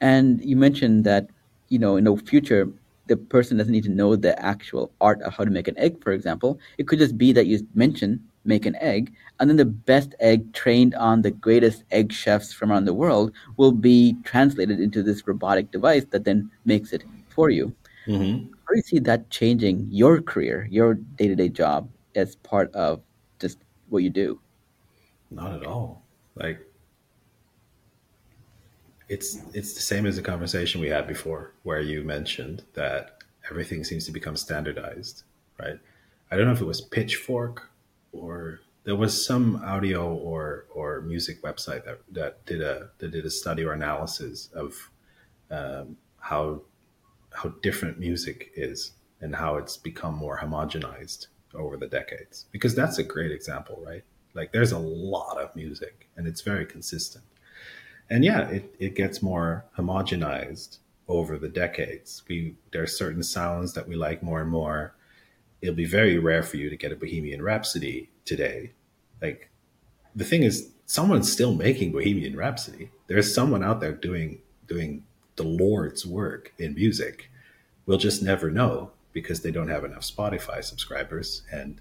And you mentioned that you know in the future the person doesn't need to know the actual art of how to make an egg, for example. It could just be that you mention make an egg, and then the best egg trained on the greatest egg chefs from around the world will be translated into this robotic device that then makes it for you. Mm-hmm. How do you see that changing your career, your day to day job as part of just what you do? Not at all. Like it's it's the same as the conversation we had before, where you mentioned that everything seems to become standardized, right? I don't know if it was Pitchfork or there was some audio or or music website that, that did a that did a study or analysis of um, how how different music is and how it's become more homogenized over the decades because that's a great example right like there's a lot of music and it's very consistent and yeah it, it gets more homogenized over the decades we there are certain sounds that we like more and more it'll be very rare for you to get a Bohemian Rhapsody today. Like the thing is, someone's still making Bohemian Rhapsody. There's someone out there doing doing the Lord's work in music. We'll just never know because they don't have enough Spotify subscribers and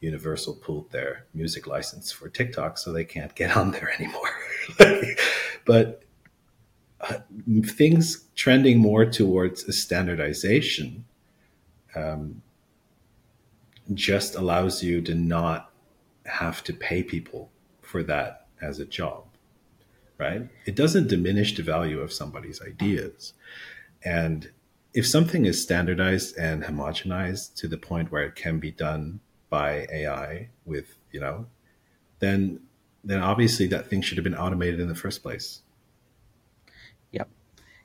Universal pulled their music license for TikTok, so they can't get on there <laughs> anymore. but uh, things trending more towards a standardization um, just allows you to not have to pay people for that as a job, right? It doesn't diminish the value of somebody's ideas. And if something is standardized and homogenized to the point where it can be done by AI with, you know, then then obviously that thing should have been automated in the first place. Yep.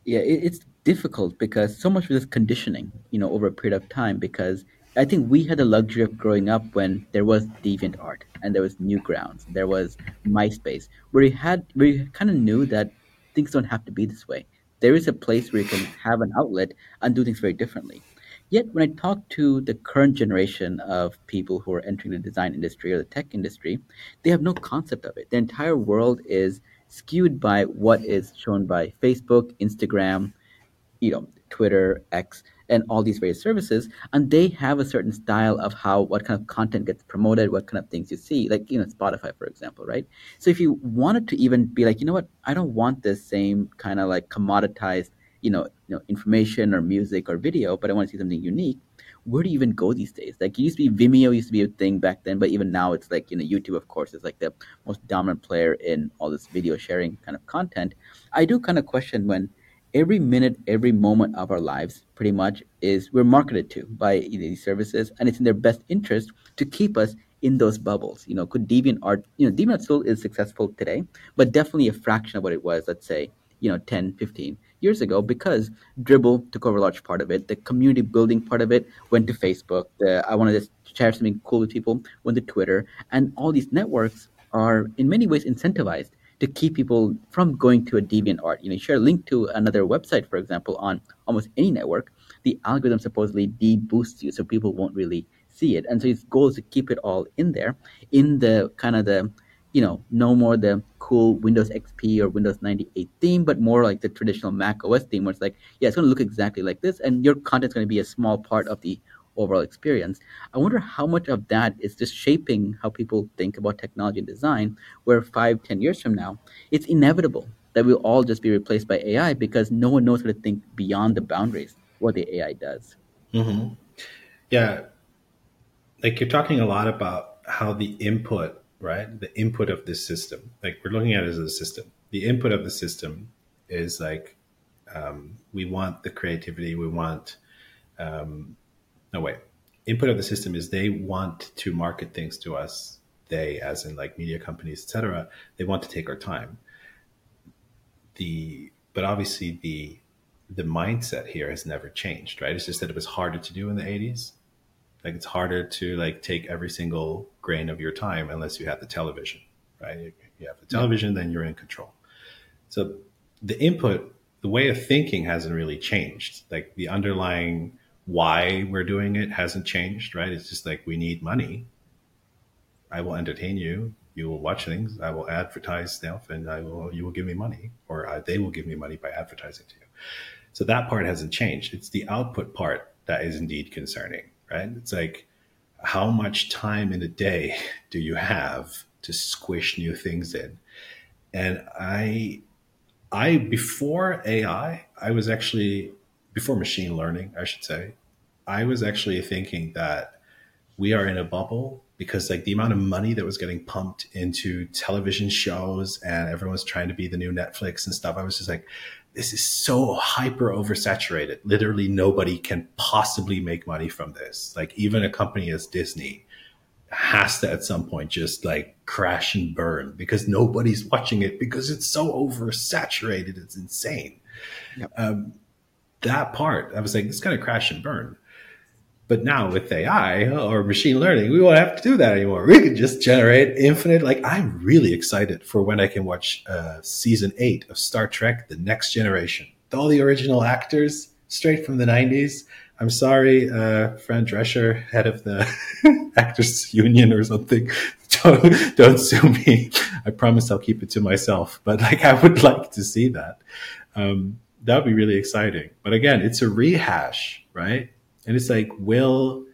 Yeah, it, it's difficult because so much of this conditioning, you know, over a period of time because I think we had the luxury of growing up when there was DeviantArt and there was Newgrounds, there was MySpace, where you had where you kind of knew that things don't have to be this way. There is a place where you can have an outlet and do things very differently. Yet when I talk to the current generation of people who are entering the design industry or the tech industry, they have no concept of it. The entire world is skewed by what is shown by Facebook, Instagram, you know, Twitter, X, and all these various services and they have a certain style of how what kind of content gets promoted what kind of things you see like you know spotify for example right so if you wanted to even be like you know what i don't want this same kind of like commoditized you know, you know information or music or video but i want to see something unique. Where do you even go these days? Like it used to be vimeo used to be a thing back then but even now it's like you know youtube of course is like the most dominant player in all this video sharing kind of content. I do kind of question when every minute, every moment of our lives, pretty much, is we're marketed to by these services, and it's in their best interest to keep us in those bubbles. You know, could DeviantArt, you know, DeviantArt still is successful today, but definitely a fraction of what it was, let's say, you know, 10, 15 years ago, because Dribbble took over a large part of it. The community building part of it went to Facebook. The I wanted to share something cool with people went to Twitter, and all these networks are in many ways incentivized to keep people from going to a DeviantArt. You know, share a link to another website, for example, on almost any network, the algorithm supposedly de-boosts you, so people won't really see it. And so its goal is to keep it all in there, in the kind of the you know, no more the cool Windows XP or Windows 98 theme, but more like the traditional Mac OS theme, where it's like, yeah, it's going to look exactly like this, and your content's going to be a small part of the overall experience. I wonder how much of that is just shaping how people think about technology and design, where five, ten years from now, it's inevitable that we'll all just be replaced by AI because no one knows how to think beyond the boundaries what the AI does. Mm-hmm. Yeah. Like you're talking a lot about how the input, right? The input of this system, like we're looking at it as a system. The input of the system is like um, we want the creativity, we want um, no way. Input of the system is they want to market things to us. They, as in like media companies, etc. They want to take our time. The but obviously the the mindset here has never changed, right? It's just that it was harder to do in the 80s. Like it's harder to like take every single grain of your time unless you have the television, right? You have the television, then you're in control. So the input, the way of thinking hasn't really changed. Like the underlying why we're doing it hasn't changed, right? It's just like we need money. I will entertain you. You will watch things. I will advertise stuff, and I will. You will give me money, or I, they will give me money by advertising to you. So that part hasn't changed. It's the output part that is indeed concerning, right? It's like how much time in a day <laughs> do you have to squish new things in? And I, I before AI, I was actually before machine learning, I should say, I was actually thinking that we are in a bubble because like the amount of money that was getting pumped into television shows and everyone's trying to be the new Netflix and stuff. I was just like, this is so hyper oversaturated. Literally nobody can possibly make money from this. Like even a company as Disney has to at some point just like crash and burn because nobody's watching it because it's so oversaturated. It's insane. Yep. Um, that part, I was like, it's going to crash and burn. But now with AI or machine learning, we won't have to do that anymore. We can just generate infinite. Like I'm really excited for when I can watch uh, season eight of Star Trek: The Next Generation. All the original actors, straight from the '90s. I'm sorry, uh, Fran Drescher, head of the <laughs> Actors Union or something. <laughs> Don't, don't sue me. I promise I'll keep it to myself. But like, I would <laughs> like to see that. Um, that would be really exciting. But again, it's a rehash, right? And it's like, will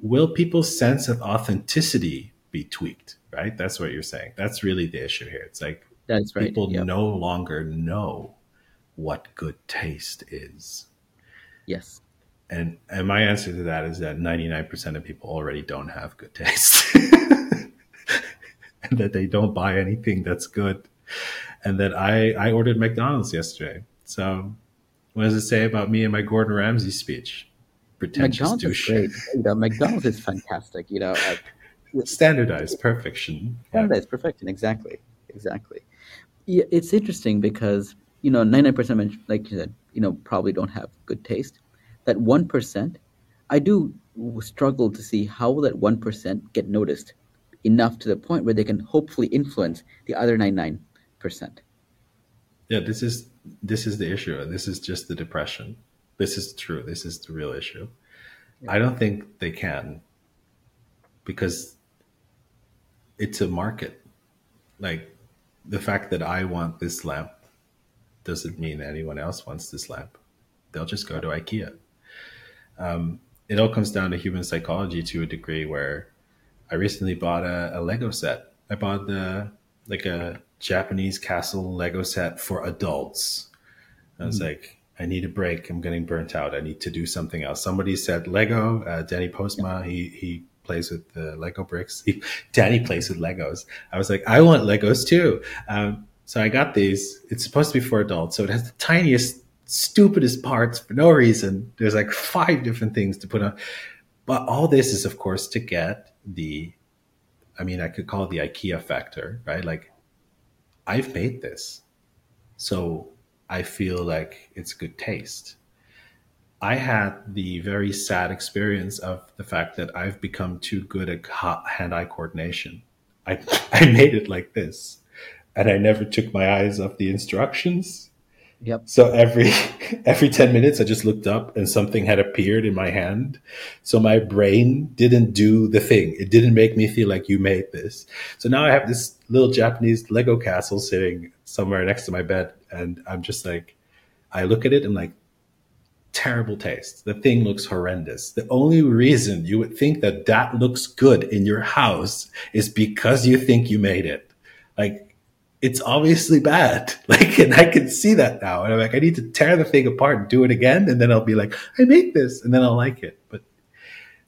will people's sense of authenticity be tweaked? Right? That's what you're saying. That's really the issue here. It's like That's right. people yep. no longer know what good taste is. Yes. And and my answer to that is that 99% of people already don't have good taste. <laughs> and that they don't buy anything that's good. And that I I ordered McDonald's yesterday so, what does it say about me and my Gordon Ramsay speech? Pretentious McDonald's douche. is great. You know, McDonald's is fantastic. You know, uh, <laughs> standardized perfection. Standardized yeah. perfection. Exactly. Exactly. Yeah, it's interesting because you know, ninety nine percent, like you said, you know, probably don't have good taste. That one percent, I do struggle to see how will that one percent get noticed enough to the point where they can hopefully influence the other ninety nine percent. Yeah, this is this is the issue. This is just the depression. This is true. This is the real issue. Yeah. I don't think they can because it's a market. Like the fact that I want this lamp doesn't mean anyone else wants this lamp. They'll just go to IKEA. Um, it all comes down to human psychology to a degree where I recently bought a, a Lego set. I bought the like a Japanese castle Lego set for adults. I was mm-hmm. like, I need a break. I'm getting burnt out. I need to do something else. Somebody said Lego. Uh, Danny Postma, he he plays with the Lego bricks. He, <laughs> Danny plays with Legos. I was like, I want Legos too. Um, so I got these. It's supposed to be for adults, so it has the tiniest, stupidest parts for no reason. There's like five different things to put on, but all this is, of course, to get the. I mean, I could call it the IKEA factor, right? Like I've made this. So I feel like it's good taste. I had the very sad experience of the fact that I've become too good at hand eye coordination. I, <laughs> I made it like this and I never took my eyes off the instructions. Yep. So every <laughs> every 10 minutes I just looked up and something had appeared in my hand. So my brain didn't do the thing. It didn't make me feel like you made this. So now I have this little Japanese Lego castle sitting somewhere next to my bed. And I'm just like, I look at it and like, terrible taste. The thing looks horrendous. The only reason you would think that that looks good in your house is because you think you made it. Like, it's obviously bad. <laughs> Like, and I can see that now. And I'm like, I need to tear the thing apart and do it again. And then I'll be like, I made this. And then I'll like it. But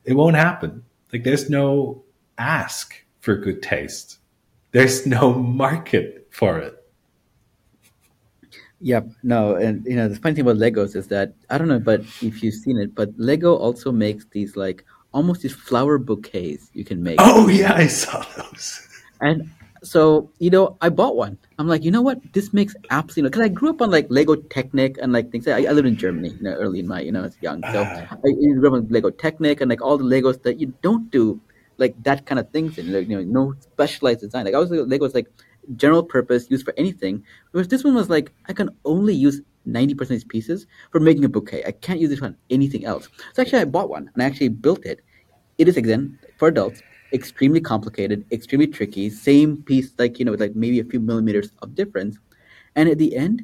it won't happen. Like, there's no ask for good taste. There's no market for it. Yep. No, and you know the funny thing about Legos is that I don't know, but if you've seen it, but Lego also makes these like almost these flower bouquets you can make. Oh yeah, I saw those. And so you know, I bought one. I'm like, you know what? This makes absolutely because I grew up on like Lego Technic and like things. I, I lived in Germany, you know, early in my, you know, I was young, so uh, I grew up on Lego Technic and like all the Legos that you don't do like that kind of things in, like you know, no specialized design. Like I was like, Legos like general purpose, used for anything. Whereas this one was like, I can only use 90% of these pieces for making a bouquet. I can't use it for anything else. So actually, I bought one and I actually built it. It is, again, for adults, extremely complicated, extremely tricky. Same piece, like, you know, with like maybe a few millimeters of difference. And at the end,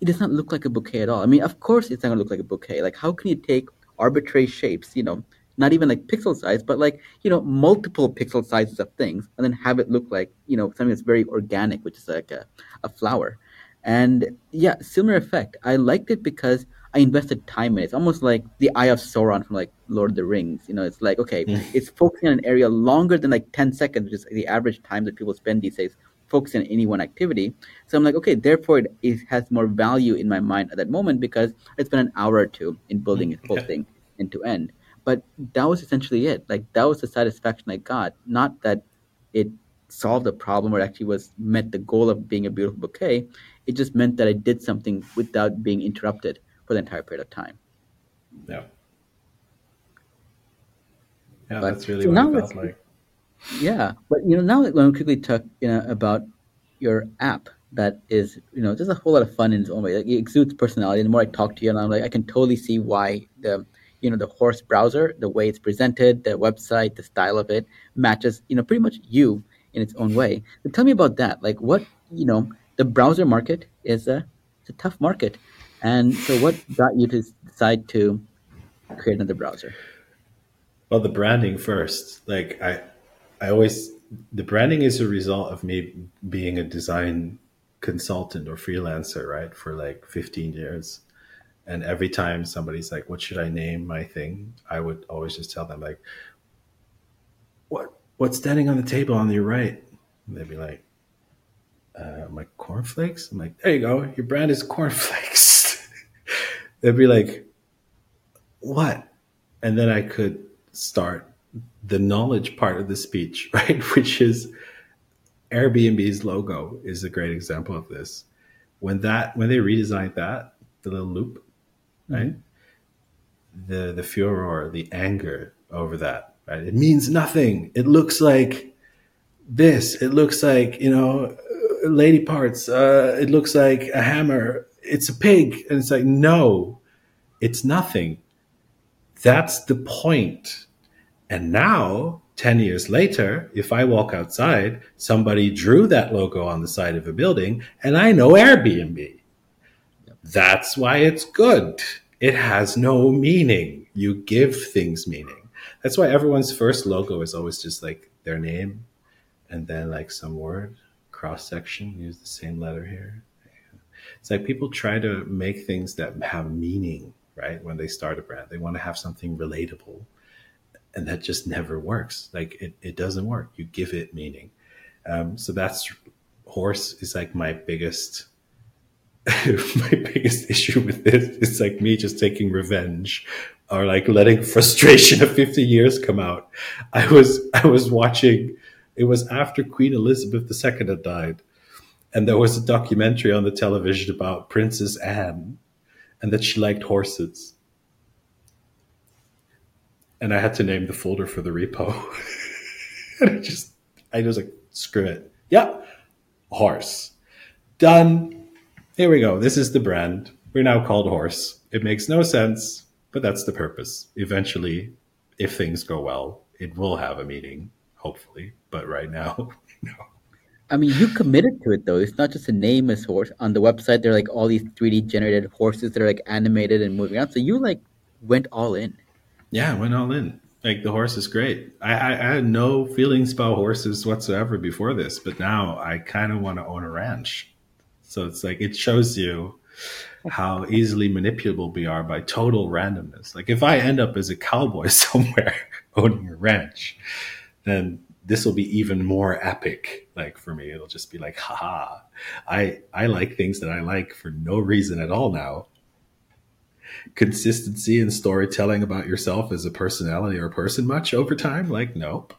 it does not look like a bouquet at all. I mean, of course, it's not to look like a bouquet. Like, how can you take arbitrary shapes, you know, not even like pixel size, but like, you know, multiple pixel sizes of things and then have it look like, you know, something that's very organic, which is like a, a flower. And yeah, similar effect. I liked it because I invested time in it. It's almost like the Eye of Sauron from like Lord of the Rings. You know, it's like, okay, mm. it's focusing on an area longer than like 10 seconds, which is the average time that people spend these days focusing on any one activity. So I'm like, okay, therefore it, it has more value in my mind at that moment because it's been an hour or two in building it whole thing end to end but that was essentially it like that was the satisfaction i got not that it solved the problem or actually was met the goal of being a beautiful bouquet it just meant that i did something without being interrupted for the entire period of time. Yeah. Yeah but, that's really so what it felt like. Yeah but you know now when we quickly talk you know about your app that is you know just a whole lot of fun in its own way. Like it exudes personality. And the more i talk to you and i'm like i can totally see why the you know the horse browser the way it's presented the website the style of it matches you know pretty much you in its own way. So tell me about that. Like what you know the browser market is a it's a tough market and so what got you to decide to create another browser? Well the branding first. Like i i always the branding is a result of me being a design consultant or freelancer right for like 15 years. And every time somebody's like what should i name my thing? I would always just tell them like what what's standing on the table on your right? And they'd be like uh, my cornflakes? I'm like there you go. Your brand is cornflakes they'd be like what and then i could start the knowledge part of the speech <laughs> right which is airbnb's logo is a great example of this when that when they redesigned that the little loop right? Mm-hmm. The the furor, the anger over that, right? It means nothing. It looks like this. It looks like you know, lady parts. Uh, it looks like a hammer. It's a pig, and it's like no, it's nothing. That's the point. And now 10 years later, if I walk outside, somebody drew that logo on the side of a building and I know Airbnb. That's why it's good. It has no meaning. You give things meaning. That's why everyone's first logo is always just like their name and then like some word, cross section, use the same letter here. It's like people try to make things that have meaning, right? When they start a brand, they want to have something relatable. And that just never works. Like it, it doesn't work. You give it meaning. Um, so that's horse is like my biggest <laughs> my biggest issue with this is like me just taking revenge or like letting frustration of 50 years come out. I was I was watching it was after Queen Elizabeth II had died and there was a documentary on the television about Princess Anne and that she liked horses. And I had to name the folder for the repo. <laughs> and I just I was like screw it. Yeah. Horse. Done here we go. This is the brand. we're now called Horse. It makes no sense, but that's the purpose. Eventually, if things go well, it will have a meaning, hopefully. But right now, <laughs> no. I mean, you committed to it though. It's not just a nameless horse. On the website, there are like all these 3D generated horses that are like animated and moving around. So you like went all in. Yeah, I went all in. Like the horse is great. I, I, I had no feelings about horses whatsoever before this, but now I kind of want to own a ranch. So it's like it shows you how easily manipulable we are by total randomness. Like if I end up as a cowboy <laughs> somewhere owning a ranch, then this will be even more epic. Like for me, it'll just be like, haha, I I like things that I like for no reason at all now. Consistency and storytelling about yourself as a personality or a person much over time? Like, nope.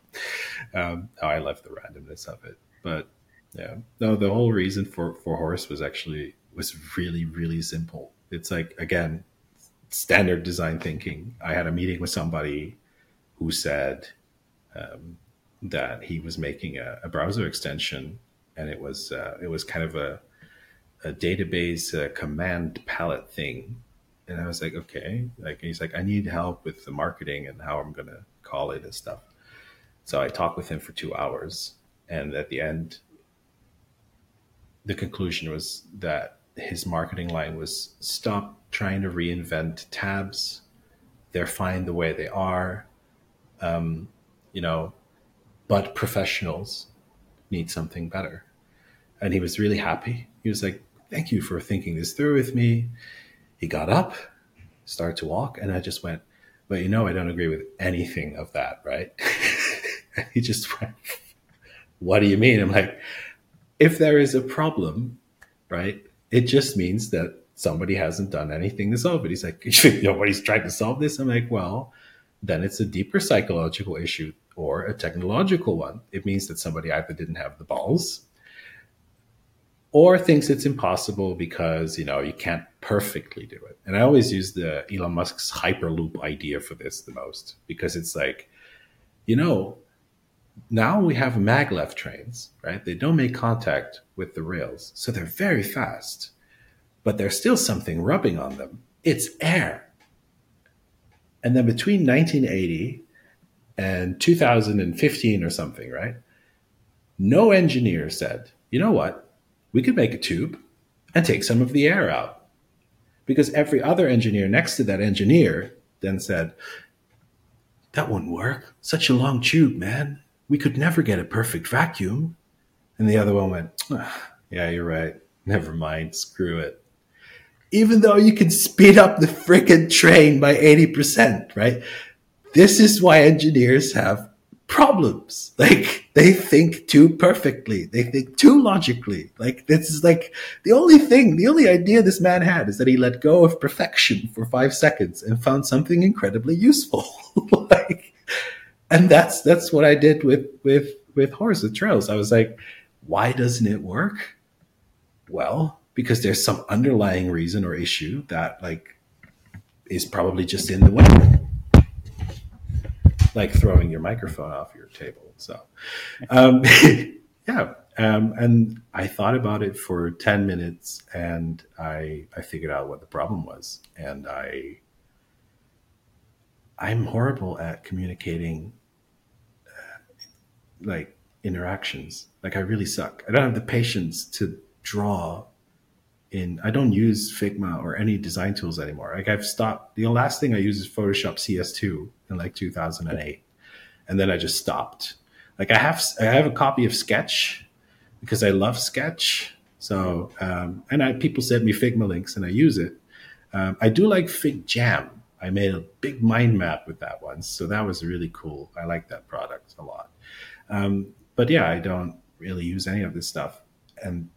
Um, oh, I love the randomness of it. But yeah, no, the whole reason for for horse was actually was really really simple. It's like again, standard design thinking. I had a meeting with somebody who said. Um, that he was making a, a browser extension, and it was uh, it was kind of a, a database uh, command palette thing. And I was like, okay, like he's like, I need help with the marketing and how I'm gonna call it and stuff. So I talked with him for two hours, and at the end, the conclusion was that his marketing line was stop trying to reinvent tabs. They're fine the way they are. Um, you know, but professionals need something better. And he was really happy. He was like, Thank you for thinking this through with me. He got up, started to walk, and I just went, But you know, I don't agree with anything of that, right? <laughs> he just went, What do you mean? I'm like, If there is a problem, right, it just means that somebody hasn't done anything to solve it. He's like, <laughs> Nobody's trying to solve this. I'm like, Well, then it's a deeper psychological issue or a technological one. It means that somebody either didn't have the balls or thinks it's impossible because, you know, you can't perfectly do it. And I always use the Elon Musk's Hyperloop idea for this the most because it's like, you know, now we have maglev trains, right? They don't make contact with the rails. So they're very fast, but there's still something rubbing on them. It's air. And then between 1980 and 2015 or something, right? No engineer said, you know what? We could make a tube and take some of the air out. Because every other engineer next to that engineer then said, that wouldn't work. Such a long tube, man. We could never get a perfect vacuum. And the other one went, oh, yeah, you're right. Never mind. Screw it. Even though you can speed up the freaking train by 80%, right? This is why engineers have problems. Like they think too perfectly. They think too logically. Like this is like the only thing, the only idea this man had is that he let go of perfection for five seconds and found something incredibly useful. <laughs> like, and that's, that's what I did with, with, with Horse Trails. I was like, why doesn't it work? Well, because there's some underlying reason or issue that like is probably just in the way like throwing your microphone off your table. So, um, <laughs> yeah. Um, and I thought about it for 10 minutes and I, I figured out what the problem was. And I, I'm horrible at communicating uh, like interactions. Like I really suck. I don't have the patience to draw in I don't use Figma or any design tools anymore. Like I've stopped. The last thing I use is Photoshop CS2 in like 2008, and then I just stopped. Like I have I have a copy of Sketch because I love Sketch. So um, and I, people send me Figma links and I use it. Um, I do like FigJam. I made a big mind map with that one, so that was really cool. I like that product a lot. Um, but yeah, I don't really use any of this stuff, and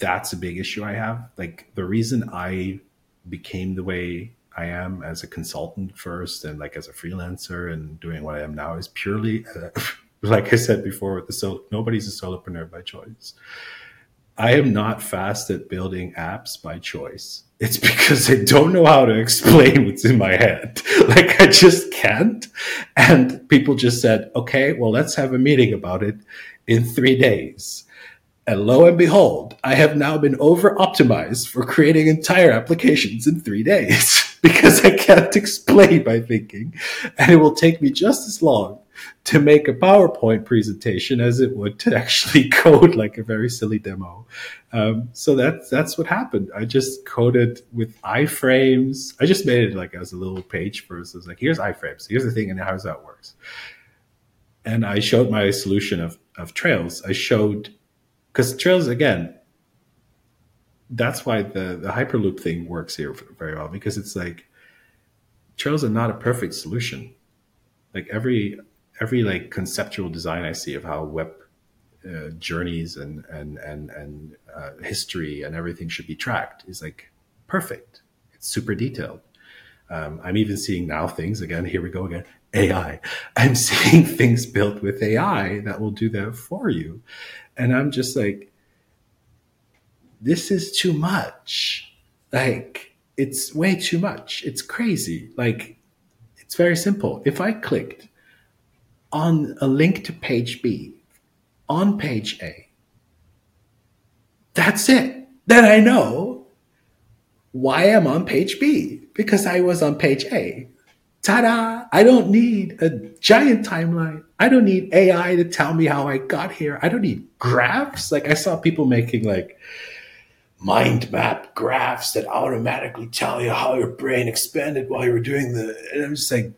that's a big issue I have. Like the reason I became the way I am as a consultant first and like as a freelancer and doing what I am now is purely, uh, <laughs> like I said before, with the so nobody's a solopreneur by choice. I am not fast at building apps by choice. It's <laughs> because I don't know how to explain what's in my head. <laughs> Like I just can't. And people just said, okay, well, let's have a meeting about it in three days And lo and behold, I have now been over optimized for creating entire applications in three days <laughs> because I can't explain my thinking. And it will take me just as long to make a PowerPoint presentation as it would to actually <laughs> code like a very silly demo. Um, so that's that's what happened. I just coded with iframes. I just made it like as a little page first. I was like, here's iframes. Here's the thing, and here's how it works. And I showed my solution of of trails. I showed because trails again. That's why the the hyperloop thing works here very well because it's like trails are not a perfect solution. Like every every like conceptual design I see of how web uh, journeys and and and and uh, history and everything should be tracked is like perfect. It's super detailed. Um, I'm even seeing now things again. Here we go again. AI. <laughs> I'm seeing things built with AI that will do that for you, and I'm just like, this is too much. Like it's way too much. It's crazy. Like it's very simple. If I clicked on a link to page B on page A. That's it. Then I know why I'm on page B because I was on page A. Ta da! I don't need a giant timeline. I don't need AI to tell me how I got here. I don't need graphs. Like I saw people making like mind map graphs that automatically tell you how your brain expanded while you were doing the. And I'm just like,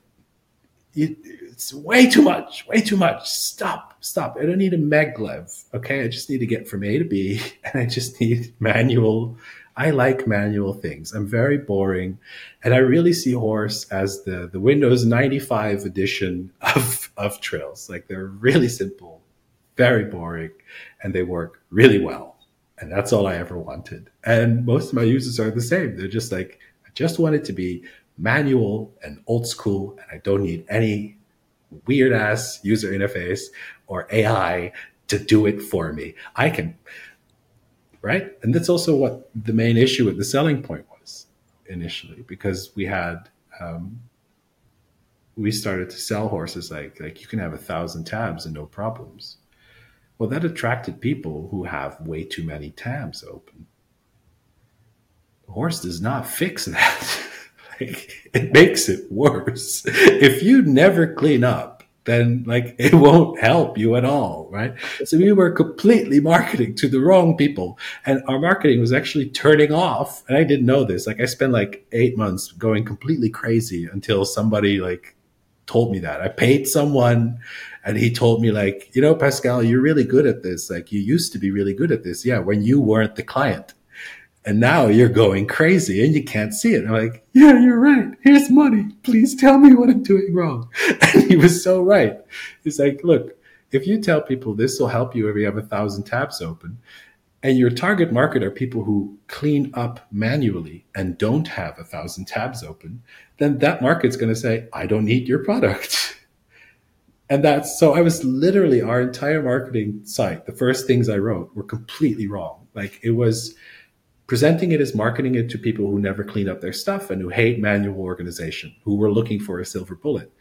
it's way too much, way too much. Stop, stop. I don't need a maglev. Okay. I just need to get from A to B <laughs> and I just need manual. I like manual things. I'm very boring. And I really see Horse as the, the Windows 95 edition of, of Trails. Like they're really simple, very boring, and they work really well. And that's all I ever wanted. And most of my users are the same. They're just like, I just want it to be manual and old school, and I don't need any weird ass user interface or AI to do it for me. I can, right? And that's also what the main issue with the selling point was initially, because we had, um, we started to sell horses like like you can have a thousand tabs and no problems. Well, that attracted people who have way too many tabs open. horse does not fix that. <laughs> like, it makes it worse. If you never clean up, then like <laughs> it won't help you at all, right? So we were completely marketing to the wrong people, and our marketing was actually turning off. And I didn't know this. Like I spent like eight months going completely crazy until somebody like told me that. I paid someone and he told me like, you know, Pascal, you're really good at this. Like you used to be really good at this. Yeah, when you weren't the client and now you're going crazy and you can't see it. I'm like, yeah, you're right. Here's money. Please tell me what I'm doing wrong. <laughs> And he was so right. He's like, look, if you tell people this will help you if you have a thousand tabs open, and your target market are people who clean up manually and don't have a thousand tabs open, then that market's going to say, I don't need your product. <laughs> And that's so I was literally our entire marketing site, the first things I wrote were completely wrong. Like it was, presenting it as marketing it to people who never clean up their stuff and who hate manual organization, who were looking for a silver bullet,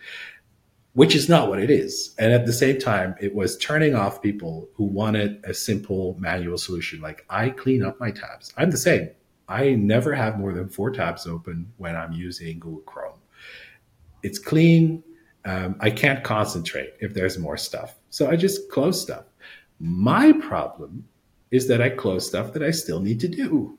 which is not what it is. And at the same time, it was turning off people who wanted a simple manual solution. Like I clean up my tabs. I'm the same. I never have more than four tabs open when I'm using Google Chrome. It's clean. Um, I can't concentrate if there's more stuff. So I just close stuff. My problem is that I close stuff that I still need to do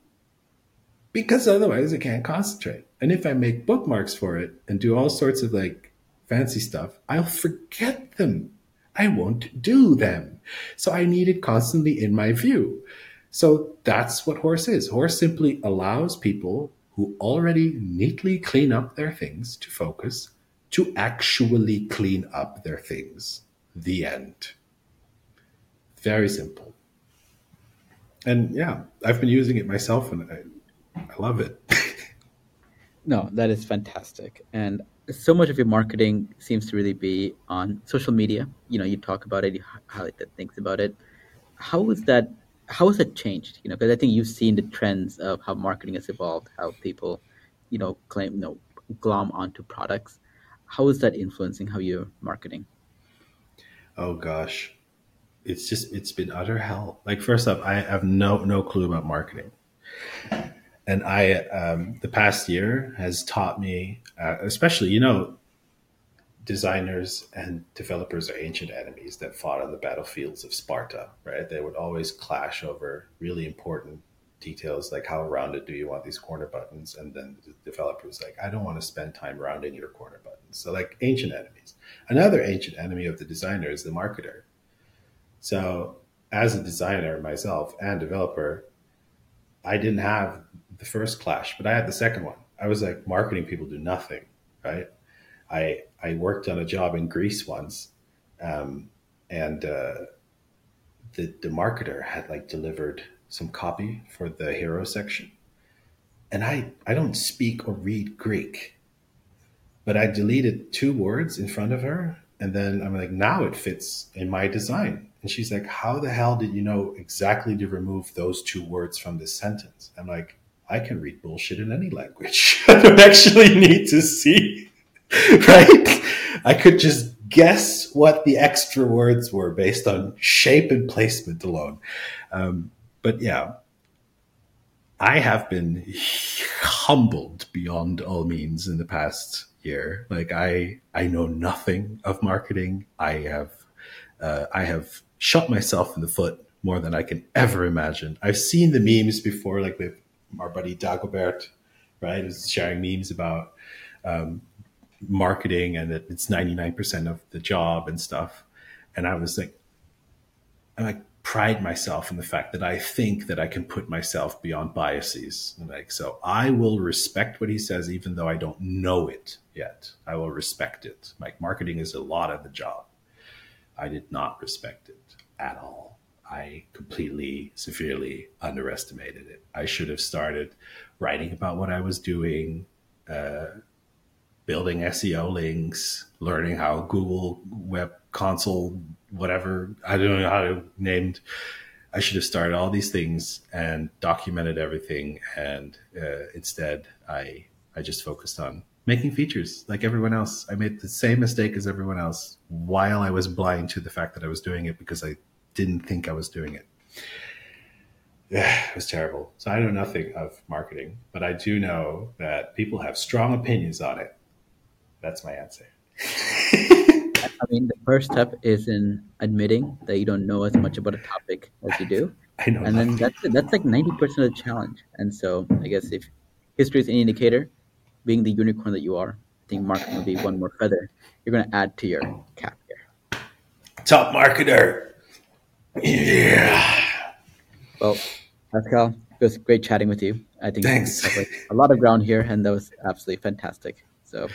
because otherwise I can't concentrate. And if I make bookmarks for it and do all sorts of like fancy stuff, I'll forget them. I won't do them. So I need it constantly in my view. So that's what Horse is. Horse simply allows people who already neatly clean up their things to focus to actually clean up their things. The end. Very simple and yeah, I've been using it myself, and I, I love it. <laughs> no, that is fantastic, and so much of your marketing seems to really be on social media. You know, you talk about it, you highlight the things about it. How is that? How has it changed? You know, because I think you've seen the trends of how marketing has evolved, how people, you know, claim, you know, glom onto products. How is that influencing how you're marketing? Oh gosh, it's just it's been utter hell. Like first up, I have no no clue about marketing, and I um, the past year has taught me, uh, especially you know, designers and developers are ancient enemies that fought on the battlefields of Sparta. Right? They would always clash over really important details like how rounded do you want these corner buttons and then the developer was like i don't want to spend time rounding your corner buttons so like ancient enemies another ancient enemy of the designer is the marketer so as a designer myself and developer, I didn't have the first clash, but I had the second one. I was like, marketing people do nothing, right? I I worked on a job in Greece once, um, and uh, the the marketer had like delivered some copy for the hero section, and I I don't speak or read Greek, but I deleted two words in front of her, and then I'm like, now it fits in my design. And she's like, How the hell did you know exactly to remove those two words from this sentence? I'm like, I can read bullshit in any language. <laughs> I don't actually need to see, <laughs> right? I could just guess what the extra words were based on shape and placement alone. Um, but yeah, I have been humbled beyond all means in the past year. Like I, I know nothing of marketing. I have, uh, I have shot myself in the foot more than I can ever imagine. I've seen the memes before, like with our buddy Dagobert, right? Is sharing memes about um, marketing and that it's 99% of the job and stuff. And I was like, I like pride myself in the fact that I think that I can put myself beyond biases. And like, so I will respect what he says, even though I don't know it yet. I will respect it. Like marketing is a lot of the job. I did not respect it at all. I completely, severely underestimated it. I should have started writing about what I was doing, uh, building SEO links, learning how Google Web Console, whatever, I don't know how to named. I should have started all these things and documented everything. And uh, instead, I I just focused on making features like everyone else. I made the same mistake as everyone else while I was blind to the fact that I was doing it because I didn't think I was doing it. Yeah, <sighs> it was terrible. So I know nothing of marketing, but I do know that people have strong opinions on it. That's my answer. <laughs> I mean, the first step is in admitting that you don't know as much about a topic as you do. <laughs> I know. And then that's that's like ninety percent of the challenge. And so I guess if history is any indicator, being the unicorn that you are, I think marketing will be one more feather you're going to add to your cap here. Top marketer. Yeah. Well, Pascal, it was great chatting with you. I think Thanks. a lot of ground here, and that was absolutely fantastic. So